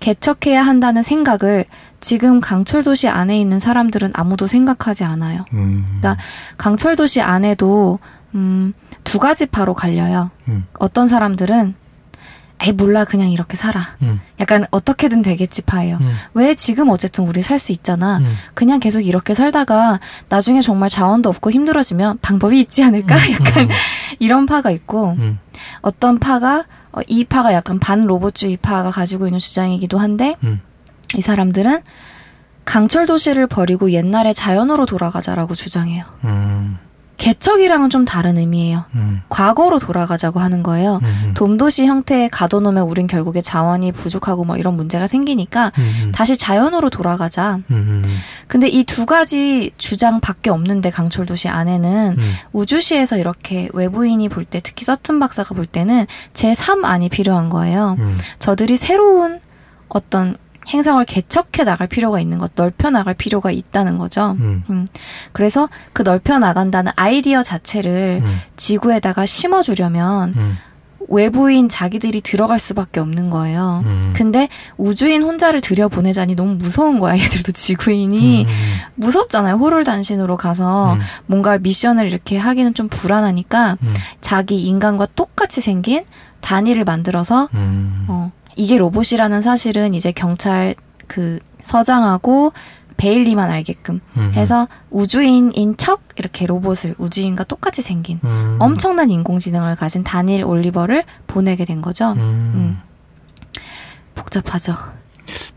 개척해야 한다는 생각을 지금 강철 도시 안에 있는 사람들은 아무도 생각하지 않아요. 음. 그러니까 강철 도시 안에도 음, 두 가지 파로 갈려요. 음. 어떤 사람들은 에이 몰라 그냥 이렇게 살아. 음. 약간 어떻게든 되겠지 파예요. 음. 왜 지금 어쨌든 우리 살 수 있잖아. 음. 그냥 계속 이렇게 살다가 나중에 정말 자원도 없고 힘들어지면 방법이 있지 않을까? 약간 음. 이런 파가 있고 음. 어떤 파가 어, 이 파가 약간 반 로봇주의 파가 가지고 있는 주장이기도 한데 음. 이 사람들은 강철 도시를 버리고 옛날의 자연으로 돌아가자라고 주장해요. 음. 개척이랑은 좀 다른 의미예요. 음. 과거로 돌아가자고 하는 거예요. 음. 돔도시 형태에 가둬놓으면 우린 결국에 자원이 부족하고 뭐 이런 문제가 생기니까 음. 다시 자연으로 돌아가자. 음. 음. 근데 이 두 가지 주장밖에 없는데 강철 도시 안에는 음. 우주시에서 이렇게 외부인이 볼 때 특히 서튼 박사가 볼 때는 제3안이 필요한 거예요. 음. 저들이 새로운 어떤 행성을 개척해 나갈 필요가 있는 것, 넓혀 나갈 필요가 있다는 거죠. 음. 그래서 그 넓혀 나간다는 아이디어 자체를 음. 지구에다가 심어주려면 음. 외부인 자기들이 들어갈 수밖에 없는 거예요. 음. 근데 우주인 혼자를 들여보내자니 너무 무서운 거야. 얘들도 지구인이 음. 무섭잖아요. 호롤단신으로 가서 음. 뭔가 미션을 이렇게 하기는 좀 불안하니까 음. 자기 인간과 똑같이 생긴 단위를 만들어서 음. 어, 이게 로봇이라는 사실은 이제 경찰 그 서장하고 베일리만 알게끔 음. 해서 우주인인 척 이렇게 로봇을 우주인과 똑같이 생긴 음. 엄청난 인공지능을 가진 다닐 올리버를 보내게 된 거죠. 음. 복잡하죠.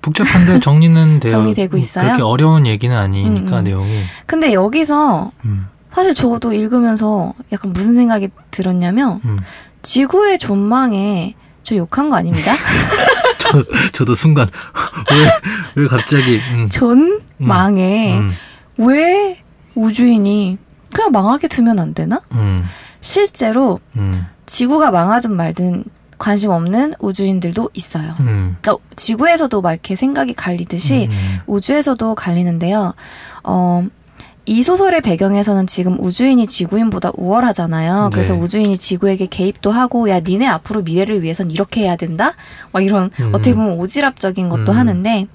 복잡한데 정리는 되어 정리되고 있어요? 그렇게 어려운 얘기는 아니니까 음, 음. 내용이. 근데 여기서 음. 사실 저도 읽으면서 약간 무슨 생각이 들었냐면 음. 지구의 존망에 저 욕한 거 아닙니다. 저 저도 순간 왜 왜 갑자기 음. 존망에 음. 왜 우주인이 그냥 망하게 두면 안 되나? 음. 실제로 음. 지구가 망하든 말든 관심 없는 우주인들도 있어요. 음. 그러니까 지구에서도 막 이렇게 생각이 갈리듯이 음. 우주에서도 갈리는데요. 어, 이 소설의 배경에서는 지금 우주인이 지구인보다 우월하잖아요. 그래서 네. 우주인이 지구에게 개입도 하고, 야, 니네 앞으로 미래를 위해선 이렇게 해야 된다? 막 이런, 음. 어떻게 보면 오지랖적인 것도 음. 하는데,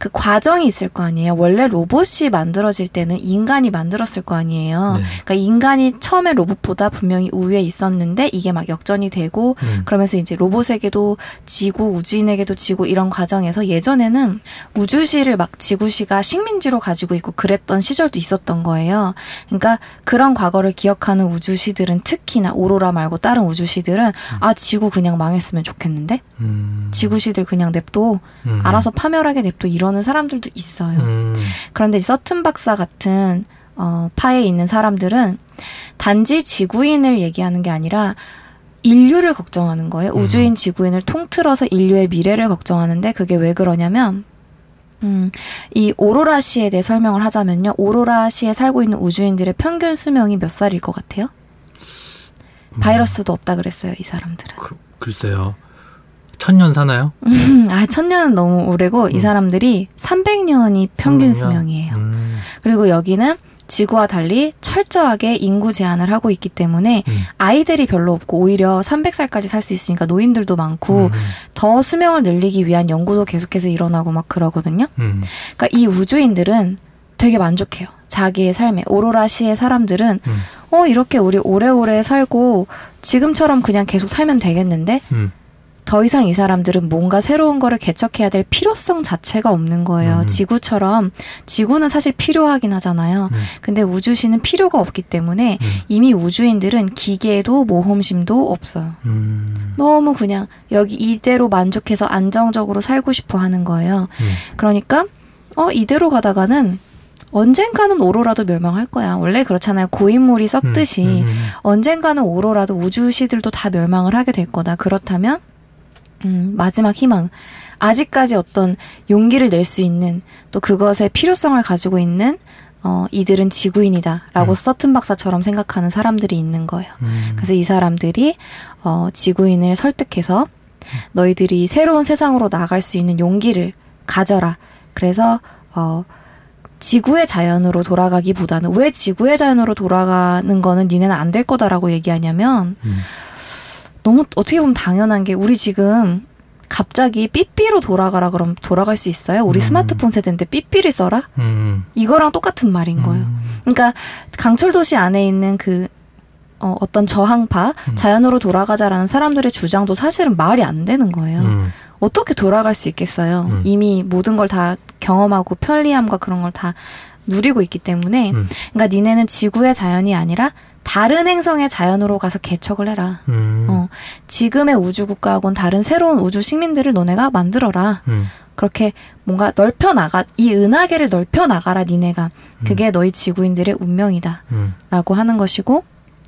그 과정이 있을 거 아니에요. 원래 로봇이 만들어질 때는 인간이 만들었을 거 아니에요. 네. 그러니까 인간이 처음에 로봇보다 분명히 우위에 있었는데, 이게 막 역전이 되고, 음. 그러면서 이제 로봇에게도 지고 우주인에게도 지고 이런 과정에서 예전에는 우주시를 막 지구시가 식민지로 가지고 있고 그랬던 시절도 있었던 거예요. 그러니까 그런 과거를 기억하는 우주시들은 특히나 오로라 말고 다른 우주시들은 아 지구 그냥 망했으면 좋겠는데 음. 지구시들 그냥 냅둬 음. 알아서 파멸하게 냅둬 이 러는 사람들도 있어요. 음. 그런데 이 서튼 박사 같은 어, 파에 있는 사람들은 단지 지구인을 얘기하는 게 아니라 인류를 걱정하는 거예요. 음. 우주인 지구인을 통틀어서 인류의 미래를 걱정하는데 그게 왜 그러냐면 음, 이 오로라 시에 대해 설명을 하자면요. 오로라 시에 살고 있는 우주인들의 평균 수명이 몇 살일 것 같아요? 바이러스도 없다 그랬어요, 이 사람들은. 그, 글쎄요. 천년 사나요? 음, 아, 천년은 너무 오래고 이 음. 사람들이 300년이 평균 300년? 수명이에요. 음. 그리고 여기는 지구와 달리 철저하게 인구 제한을 하고 있기 때문에 음. 아이들이 별로 없고 오히려 300살까지 살 수 있으니까 노인들도 많고 음. 더 수명을 늘리기 위한 연구도 계속해서 일어나고 막 그러거든요. 음. 그러니까 이 우주인들은 되게 만족해요. 자기의 삶에 오로라 시의 사람들은 음. 어 이렇게 우리 오래오래 살고 지금처럼 그냥 계속 살면 되겠는데 음. 더 이상 이 사람들은 뭔가 새로운 거를 개척해야 될 필요성 자체가 없는 거예요. 음. 지구처럼 지구는 사실 필요하긴 하잖아요. 음. 근데 우주신은 필요가 없기 때문에 음. 이미 우주인들은 기계도 모험심도 없어요. 음. 너무 그냥 여기 이대로 만족해서 안정적으로 살고 싶어 하는 거예요. 음. 그러니까 어 이대로 가다가는 언젠가는 오로라도 멸망할 거야. 원래 그렇잖아요. 고인물이 썩듯이 음. 음. 언젠가는 오로라도 우주시들도 다 멸망을 하게 될 거다. 그렇다면 음, 마지막 희망. 아직까지 어떤 용기를 낼 수 있는 또 그것의 필요성을 가지고 있는 어, 이들은 지구인이다 라고 음. 서튼 박사처럼 생각하는 사람들이 있는 거예요. 음. 그래서 이 사람들이 어, 지구인을 설득해서 너희들이 새로운 세상으로 나갈 수 있는 용기를 가져라. 그래서 어, 지구의 자연으로 돌아가기보다는 왜 지구의 자연으로 돌아가는 거는 니네는 안 될 거다라고 얘기하냐면 음. 너무 어떻게 보면 당연한 게 우리 지금 갑자기 삐삐로 돌아가라 그럼 돌아갈 수 있어요? 우리 음. 스마트폰 세대인데 삐삐를 써라? 음. 이거랑 똑같은 말인 거예요. 음. 그러니까 강철 도시 안에 있는 그 어, 어떤 저항파 음. 자연으로 돌아가자라는 사람들의 주장도 사실은 말이 안 되는 거예요. 음. 어떻게 돌아갈 수 있겠어요? 음. 이미 모든 걸 다 경험하고 편리함과 그런 걸 다 누리고 있기 때문에 음. 그러니까 니네는 지구의 자연이 아니라 다른 행성의 자연으로 가서 개척을 해라. 음. 어, 지금의 우주 국가하고는 다른 새로운 우주 식민들을 너네가 만들어라. 음. 그렇게 뭔가 넓혀 나가 이 은하계를 넓혀 나가라 니네가. 그게 너희 지구인들의 운명이다라고 음. 하는 것이고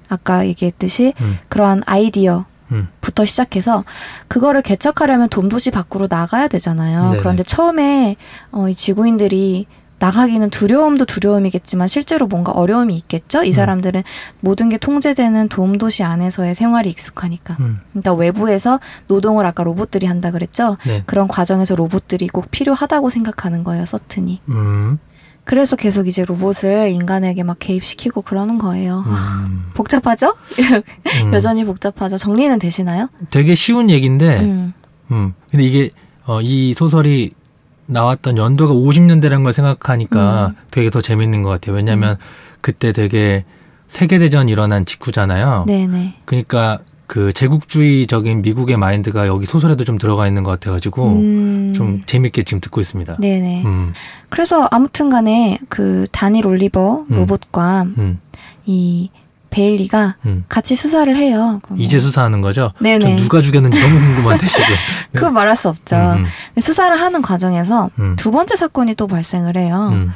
아까 얘기했듯이 음. 그러한 아이디어 음. 부터 시작해서 그거를 개척하려면 돔도시 밖으로 나가야 되잖아요. 네네. 그런데 처음에 어, 이 지구인들이 나가기는 두려움도 두려움이겠지만 실제로 뭔가 어려움이 있겠죠. 이 음. 사람들은 모든 게 통제되는 돔도시 안에서의 생활이 익숙하니까. 음. 그러니까 외부에서 노동을 아까 로봇들이 한다 그랬죠. 네. 그런 과정에서 로봇들이 꼭 필요하다고 생각하는 거예요, 서튼이. 음. 그래서 계속 이제 로봇을 인간에게 막 개입시키고 그러는 거예요. 음. 복잡하죠? 음. 여전히 복잡하죠. 정리는 되시나요? 되게 쉬운 얘기인데 음. 음. 근데 이게 어, 이 소설이 나왔던 연도가 50년대라는 걸 생각하니까 음. 되게 더 재밌는 것 같아요. 왜냐하면 그때 되게 세계대전 일어난 직후잖아요. 네네. 그러니까 그 제국주의적인 미국의 마인드가 여기 소설에도 좀 들어가 있는 것 같아가지고 음. 좀 재밌게 지금 듣고 있습니다. 네네. 음, 그래서 아무튼 간에 그 다닐 올리버 음. 로봇과 음, 이 베일리가 음. 같이 수사를 해요. 이제 수사하는 거죠? 네네. 전 누가 죽였는지 너무 궁금한데 지금. 그거 말할 수 없죠. 음, 근데 수사를 하는 과정에서 음, 두 번째 사건이 또 발생을 해요. 음,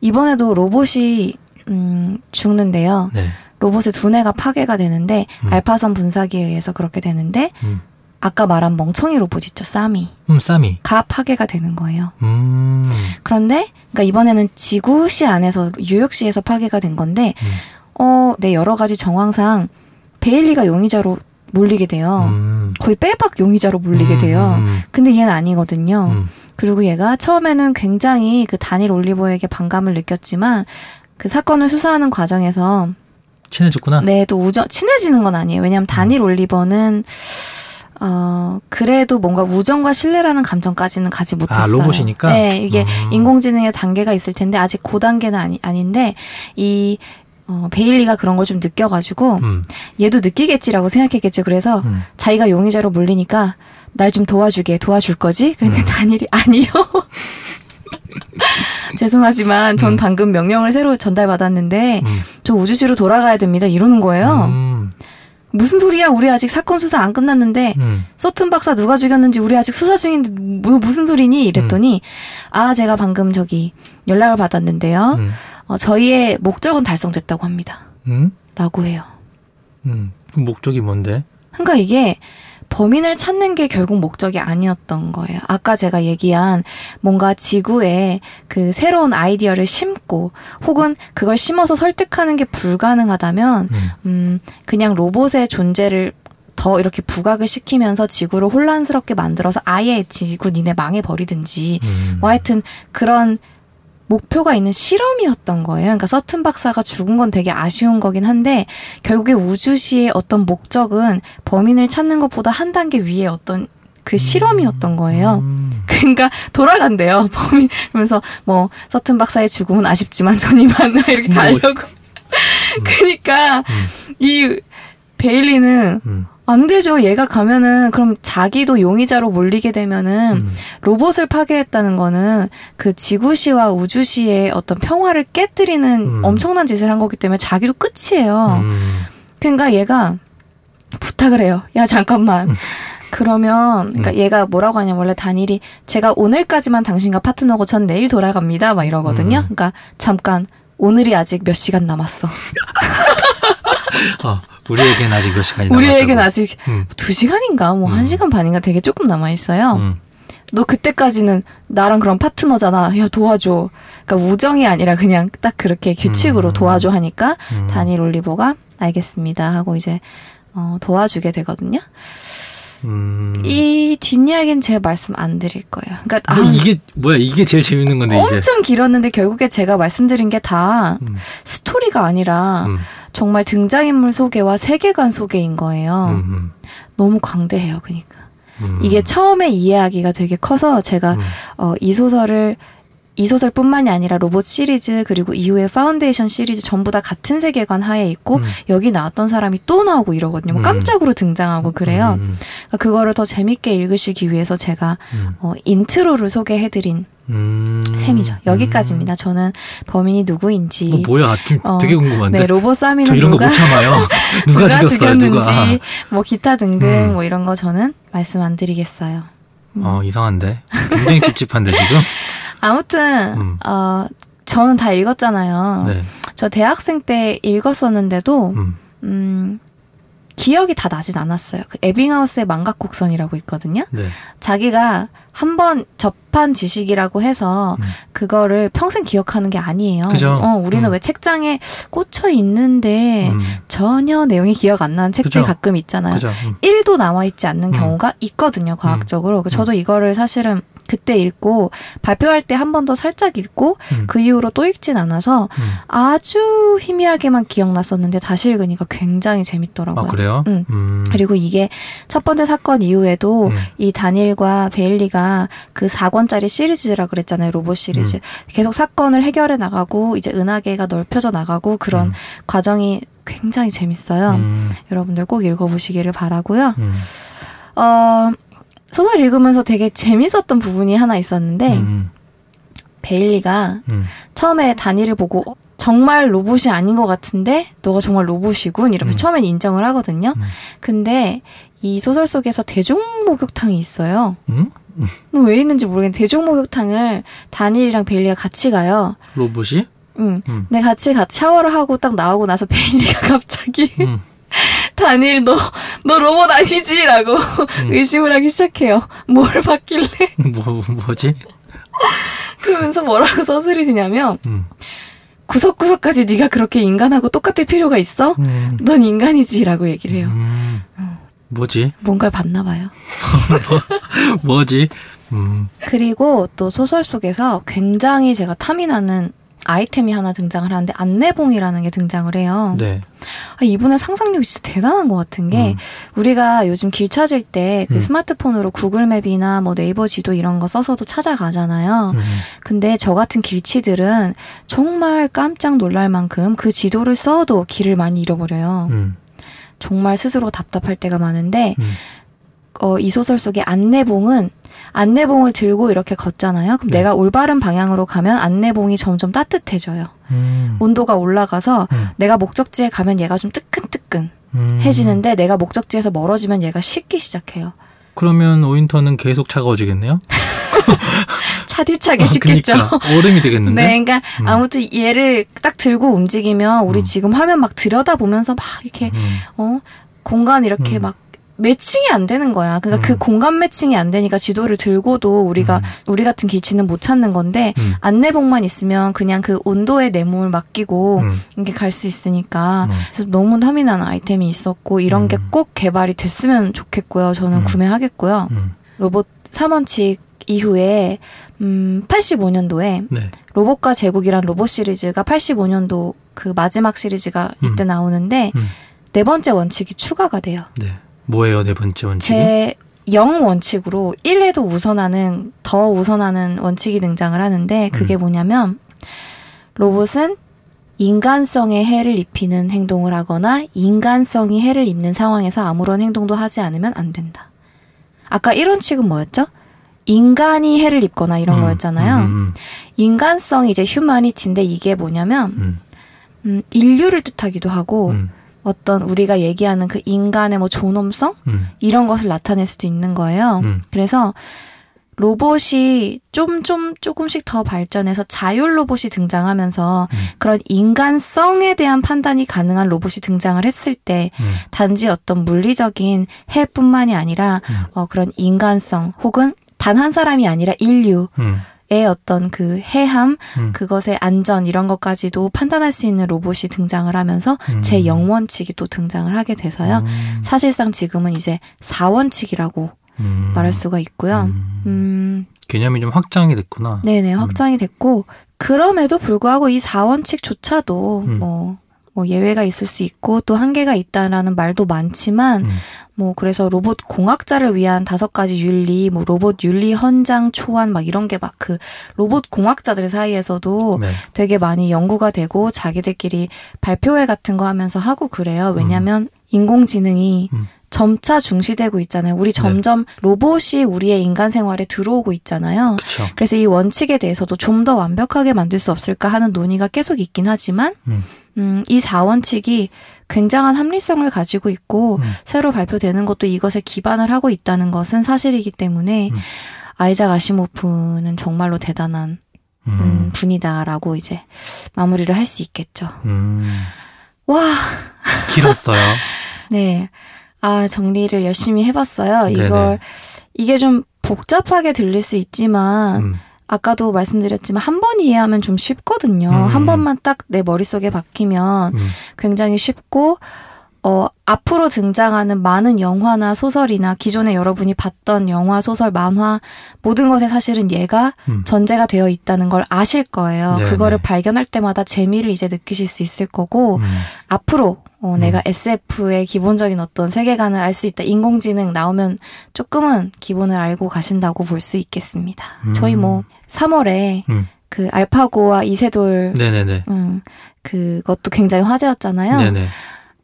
이번에도 로봇이 음, 죽는데요. 네. 로봇의 두뇌가 파괴가 되는데 음. 알파선 분사기에 의해서 그렇게 되는데 음, 아까 말한 멍청이 로봇 있죠, 싸미가 음, 쌈이. 파괴가 되는 거예요. 음, 그런데 그러니까 이번에는 지구시 안에서 뉴욕시에서 파괴가 된 건데 음. 어, 네 여러 가지 정황상 베일리가 용의자로 몰리게 돼요. 음, 거의 빼박 용의자로 몰리게 음, 돼요. 음, 근데 얘는 아니거든요. 음, 그리고 얘가 처음에는 굉장히 그 다닐 올리버에게 반감을 느꼈지만 그 사건을 수사하는 과정에서 친해졌구나. 네, 또 우정 친해지는 건 아니에요. 왜냐하면 다닐 올리버는 어 그래도 뭔가 우정과 신뢰라는 감정까지는 가지 못했어요. 아, 로봇이니까? 네, 이게 음. 인공지능의 단계가 있을 텐데 아직 그 단계는 아니 아닌데 이 어, 베일리가 그런 걸 좀 느껴가지고 음, 얘도 느끼겠지라고 생각했겠죠. 그래서 음, 자기가 용의자로 몰리니까 날 좀 도와주게 도와줄 거지? 그런데 음. 다니엘이 아니요. 죄송하지만 전 음. 방금 명령을 새로 전달받았는데 음, 저 우주시로 돌아가야 됩니다. 이러는 거예요. 음, 무슨 소리야? 우리 아직 사건 수사 안 끝났는데 음, 서튼 박사 누가 죽였는지 우리 아직 수사 중인데 뭐, 무슨 소리니? 이랬더니 아 제가 방금 저기 연락을 받았는데요. 음, 어, 저희의 목적은 달성됐다고 합니다. 음, 라고 해요. 음. 그 목적이 뭔데? 그러니까 이게 범인을 찾는 게 결국 목적이 아니었던 거예요. 아까 제가 얘기한 뭔가 지구에 그 새로운 아이디어를 심고 혹은 그걸 심어서 설득하는 게 불가능하다면 음, 음 그냥 로봇의 존재를 더 이렇게 부각을 시키면서 지구를 혼란스럽게 만들어서 아예 지구 니네 망해버리든지 음. 뭐 하여튼 그런 목표가 있는 실험이었던 거예요. 그러니까 서튼 박사가 죽은 건 되게 아쉬운 거긴 한데 결국에 우주시의 어떤 목적은 범인을 찾는 것보다 한 단계 위에 어떤 그 실험이었던 거예요. 음, 그러니까 돌아간대요. 범인 그러면서 뭐 서튼 박사의 죽음은 아쉽지만 전 이만 이렇게 뭐, 가려고. 그러니까 이 베일리는 음, 안 되죠. 얘가 가면은 그럼 자기도 용의자로 몰리게 되면은 음. 로봇을 파괴했다는 거는 그 지구시와 우주시의 어떤 평화를 깨뜨리는 음. 엄청난 짓을 한 거기 때문에 자기도 끝이에요. 음. 그러니까 얘가 부탁을 해요. 야 잠깐만. 그러면 그러니까 음. 얘가 뭐라고 하냐면 원래 단일이 제가 오늘까지만 당신과 파트너고 전 내일 돌아갑니다. 막 이러거든요. 음. 그러니까 잠깐 오늘이 아직 몇 시간 남았어. 어, 우리에겐 아직 몇 시간이 남았다고. 우리에겐 아직 음. 두 시간인가 뭐한 음. 시간 반인가 되게 조금 남아 있어요. 음. 너 그때까지는 나랑 그런 파트너잖아. 야 도와줘. 그러니까 우정이 아니라 그냥 딱 그렇게 규칙으로 음. 도와줘 하니까 음. 다니엘 올리버가 알겠습니다 하고 이제 어, 도와주게 되거든요. 음. 이 뒷이야기는 제가 말씀 안 드릴 거예요. 그러니까 아, 이게 뭐야? 이게 제일 재밌는 건데 이제. 엄청 길었는데 결국에 제가 말씀드린 게다 음. 스토리가 아니라 음. 정말 등장인물 소개와 세계관 소개인 거예요. 음. 너무 광대해요, 그러니까. 음. 이게 처음에 이해하기가 되게 커서 제가 음. 어, 이 소설을 이 소설뿐만이 아니라 로봇 시리즈 그리고 이후에 파운데이션 시리즈 전부 다 같은 세계관 하에 있고 음. 여기 나왔던 사람이 또 나오고 이러거든요. 뭐 음. 깜짝으로 등장하고 그래요. 음. 그러니까 그거를 더 재밌게 읽으시기 위해서 제가 음. 어, intro를 소개해드린 음. 셈이죠. 여기까지입니다. 저는 범인이 누구인지, 음. 어, 뭐야? 좀 어, 되게 궁금한데. 네 로봇 저 싸미는 이런 누가 참아요. 누가, 누가? 죽였는지? 뭐 기타 등등 음. 뭐 이런 거 저는 말씀 안 드리겠어요. 음. 어 이상한데. 굉장히 찝찝한데 지금. 아무튼 음. 어, 저는 다 읽었잖아요. 네. 저 대학생 때 읽었었는데도 음. 음, 기억이 다 나진 않았어요. 그 에빙하우스의 망각 곡선이라고 있거든요. 네. 자기가 한 번 접한 지식이라고 해서 음. 그거를 평생 기억하는 게 아니에요. 그죠. 어, 우리는 음. 왜 책장에 꽂혀 있는데 음. 전혀 내용이 기억 안 나는 책들이 그죠. 가끔 있잖아요. 그죠. 음. 1도 나와 있지 않는 음. 경우가 있거든요, 과학적으로. 그 저도 이거를 사실은 그때 읽고 발표할 때 한 번 더 살짝 읽고 음. 그 이후로 또 읽진 않아서 음. 아주 희미하게만 기억났었는데 다시 읽으니까 굉장히 재밌더라고요. 아 그래요? 음. 음. 그리고 이게 첫 번째 사건 이후에도 음. 이 다니엘과 베일리가 그 4권짜리 시리즈라 그랬잖아요. 로봇 시리즈. 음. 계속 사건을 해결해 나가고 이제 은하계가 넓혀져 나가고 그런 음. 과정이 굉장히 재밌어요. 음. 여러분들 꼭 읽어보시기를 바라고요. 음. 어, 소설 읽으면서 되게 재밌었던 부분이 하나 있었는데 음. 베일리가 음. 처음에 다니를 보고 어, 정말 로봇이 아닌 것 같은데 너가 정말 로봇이군 이러면서 음. 처음엔 인정을 하거든요. 음. 근데 이 소설 속에서 대중 목욕탕이 있어요. 음? 왜 있는지 모르겠는데 대중 목욕탕을 다니엘이랑 베일리가 같이 가요. 로봇이? 응. 음. 근데 같이 가, 샤워를 하고 딱 나오고 나서 베일리가 갑자기 음. 다니엘 너, 너 로봇 아니지? 라고 음. 의심을 하기 시작해요. 뭘 봤길래? 뭐 뭐지? 그러면서 뭐라고 서술이냐면 음. 구석구석까지 네가 그렇게 인간하고 똑같을 필요가 있어? 음. 넌 인간이지라고 얘기를 해요. 음. 뭐지? 뭔가를 봤나 봐요. 뭐지? 음. 그리고 또 소설 속에서 굉장히 제가 탐이 나는 아이템이 하나 등장을 하는데 안내봉이라는 게 등장을 해요. 네. 아, 이분의 상상력이 진짜 대단한 것 같은 게 음. 우리가 요즘 길 찾을 때그 음. 스마트폰으로 구글맵이나 뭐 네이버 지도 이런 거 써서도 찾아가잖아요. 음. 근데 저 같은 길치들은 정말 깜짝 놀랄 만큼 그 지도를 써도 길을 많이 잃어버려요. 음. 정말 스스로 답답할 때가 많은데 음. 어, 이 소설 속의 안내봉은 안내봉을 들고 이렇게 걷잖아요. 그럼 네. 내가 올바른 방향으로 가면 안내봉이 점점 따뜻해져요. 음. 온도가 올라가서 음. 내가 목적지에 가면 얘가 좀 뜨끈뜨끈 해지는데 음. 내가 목적지에서 멀어지면 얘가 식기 시작해요. 그러면 오인터는 계속 차가워지겠네요? 차디차게 어, 식겠죠. 그러니까 얼음이 되겠는데? 네, 그러니까 음. 아무튼 얘를 딱 들고 움직이면 우리 음. 지금 화면 막 들여다 보면서 막 이렇게 음. 어 공간 이렇게 음. 막 매칭이 안 되는 거야. 그러니까 그 음. 공간 매칭이 안 되니까 지도를 들고도 우리가 음. 우리 같은 길치는 못 찾는 건데 음. 안내봉만 있으면 그냥 그 온도에 내 몸을 맡기고 음. 이렇게 갈 수 있으니까 음. 그래서 너무 탐이 나는 아이템이 있었고 이런 게 음. 꼭 개발이 됐으면 좋겠고요. 저는 음. 구매하겠고요. 음. 로봇 3원칙 이후에 음 85년도에 네. 로봇과 제국이란 로봇 시리즈가 85년도 그 마지막 시리즈가 이때 음. 나오는데 음. 네 번째 원칙이 추가가 돼요. 네. 뭐예요, 네 번째 원칙이? 제0 원칙으로 1에도 우선하는 더 우선하는 원칙이 등장을 하는데 그게 음. 뭐냐면 로봇은 인간성에 해를 입히는 행동을 하거나 인간성이 해를 입는 상황에서 아무런 행동도 하지 않으면 안 된다. 아까 1원칙은 뭐였죠? 인간이 해를 입거나 이런 음, 거였잖아요. 음, 음, 인간성이 이제 휴머니티인데 이게 뭐냐면 음, 음, 인류를 뜻하기도 하고 음, 어떤 우리가 얘기하는 그 인간의 뭐 존엄성 음, 이런 것을 나타낼 수도 있는 거예요. 음. 그래서 로봇이 좀, 좀, 조금씩 더 발전해서 자율 로봇이 등장하면서 음. 그런 인간성에 대한 판단이 가능한 로봇이 등장을 했을 때 음, 단지 어떤 물리적인 해뿐만이 아니라 음. 어, 그런 인간성 혹은 단 한 사람이 아니라 인류의 음, 어떤 그 해함, 음. 그것의 안전 이런 것까지도 판단할 수 있는 로봇이 등장을 하면서 음. 제 영원칙이 또 등장을 하게 돼서요. 음, 사실상 지금은 이제 4원칙이라고 음. 말할 수가 있고요. 음. 음, 개념이 좀 확장이 됐구나. 네네, 확장이 됐고, 그럼에도 불구하고 이 4원칙조차도 음. 뭐, 뭐 예외가 있을 수 있고 또 한계가 있다라는 말도 많지만 음. 뭐 그래서 로봇 공학자를 위한 다섯 가지 윤리, 뭐 로봇 윤리 헌장 초안 막 이런 게 막 그 로봇 공학자들 사이에서도 네. 되게 많이 연구가 되고 자기들끼리 발표회 같은 거 하면서 하고 그래요. 왜냐면 인공지능이 음. 점차 중시되고 있잖아요. 우리 점점 로봇이 우리의 인간 생활에 들어오고 있잖아요. 그쵸. 그래서 이 원칙에 대해서도 좀 더 완벽하게 만들 수 없을까 하는 논의가 계속 있긴 하지만, 음. 음, 이 4원칙이 굉장한 합리성을 가지고 있고, 음. 새로 발표되는 것도 이것에 기반을 하고 있다는 것은 사실이기 때문에, 음. 아이작 아시모프는 정말로 대단한 음, 음. 분이다라고 이제 마무리를 할 수 있겠죠. 음. 와, 길었어요. 네. 아, 정리를 열심히 해봤어요. 네네. 이걸, 이게 좀 복잡하게 들릴 수 있지만, 음. 아까도 말씀드렸지만 한 번 이해하면 좀 쉽거든요. 음. 한 번만 딱 내 머릿속에 박히면 음. 굉장히 쉽고 어 앞으로 등장하는 많은 영화나 소설이나 기존에 여러분이 봤던 영화, 소설, 만화 모든 것에 사실은 얘가 음. 전제가 되어 있다는 걸 아실 거예요. 네네. 그거를 발견할 때마다 재미를 이제 느끼실 수 있을 거고 음. 앞으로 어, 음. 내가 SF의 기본적인 어떤 세계관을 알 수 있다. 인공지능 나오면 조금은 기본을 알고 가신다고 볼 수 있겠습니다. 음. 저희 뭐 3월에 음. 그 알파고와 이세돌 네네네. 음, 그것도 굉장히 화제였잖아요. 네네.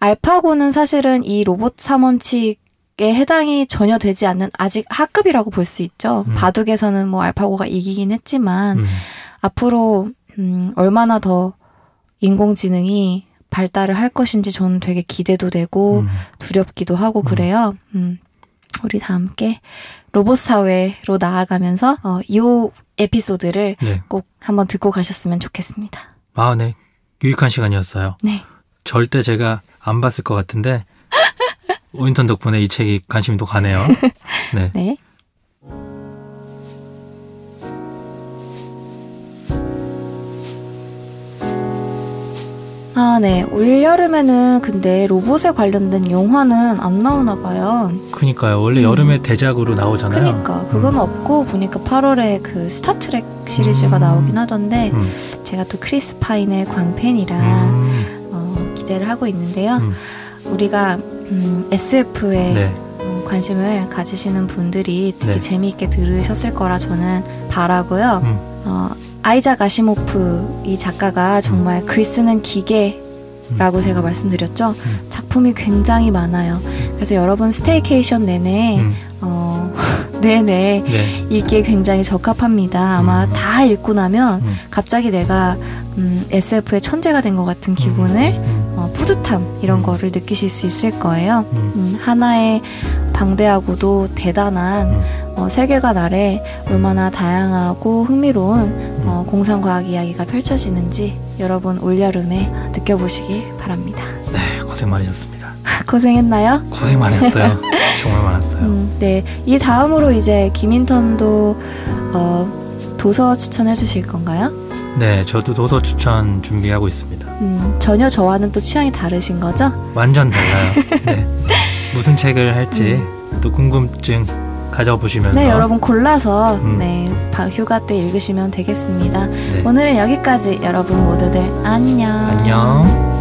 알파고는 사실은 이 로봇 3원칙에 해당이 전혀 되지 않는 아직 하급이라고 볼 수 있죠. 음. 바둑에서는 뭐 알파고가 이기긴 했지만 음. 앞으로 음, 얼마나 더 인공지능이 발달을 할 것인지 저는 되게 기대도 되고 음. 두렵기도 하고 음. 그래요. 음, 우리 다 함께 로봇 사회로 나아가면서 어, 이 에피소드를 네. 꼭 한번 듣고 가셨으면 좋겠습니다. 아, 네. 유익한 시간이었어요. 네. 절대 제가 안 봤을 것 같은데 오인턴 덕분에 이 책이 관심이 또 가네요. 네. 네. 아, 네. 올여름에는 근데 로봇에 관련된 영화는 안 나오나 봐요. 그니까요. 원래 음. 여름에 대작으로 나오잖아요. 그니까 그건 음. 없고 보니까 8월에 그 스타트렉 시리즈가 음. 나오긴 하던데 음. 제가 또 크리스 파인의 광팬이라 음. 어, 기대를 하고 있는데요. 음. 우리가 음, SF에 네. 음, 관심을 가지시는 분들이 특히 네. 재미있게 들으셨을 거라 저는 바라고요. 음. 어, 아이작 아시모프 이 작가가 정말 글 쓰는 기계 라고 제가 말씀드렸죠. 음. 작품이 굉장히 많아요. 그래서 여러분 staycation 내내 음. 어, 내내 네. 읽기에 굉장히 적합합니다. 아마 음. 다 읽고 나면 음. 갑자기 내가 음, SF의 천재가 된 것 같은 기분을 음. 어, 뿌듯함 이런 음. 거를 느끼실 수 있을 거예요. 음. 음, 하나의 방대하고도 대단한 음. 어, 세계관 아래 얼마나 다양하고 흥미로운 어, 공상과학 이야기가 펼쳐지는지 여러분 올여름에 느껴보시길 바랍니다. 네, 고생 많으셨습니다. 고생했나요? 고생 많았어요. 정말 많았어요. 음, 네. 이 다음으로 이제 김인턴도 어, 도서 추천해 주실 건가요? 네, 저도 도서 추천 준비하고 있습니다. 음, 전혀 저와는 또 취향이 다르신 거죠? 완전 달라요. 네. 무슨 책을 할지 또 궁금증 가져보시면서 네, 여러분 골라서 음. 네, 바- 휴가 때 읽으시면 되겠습니다. 네. 오늘은 여기까지 여러분 모두들 안녕. 안녕.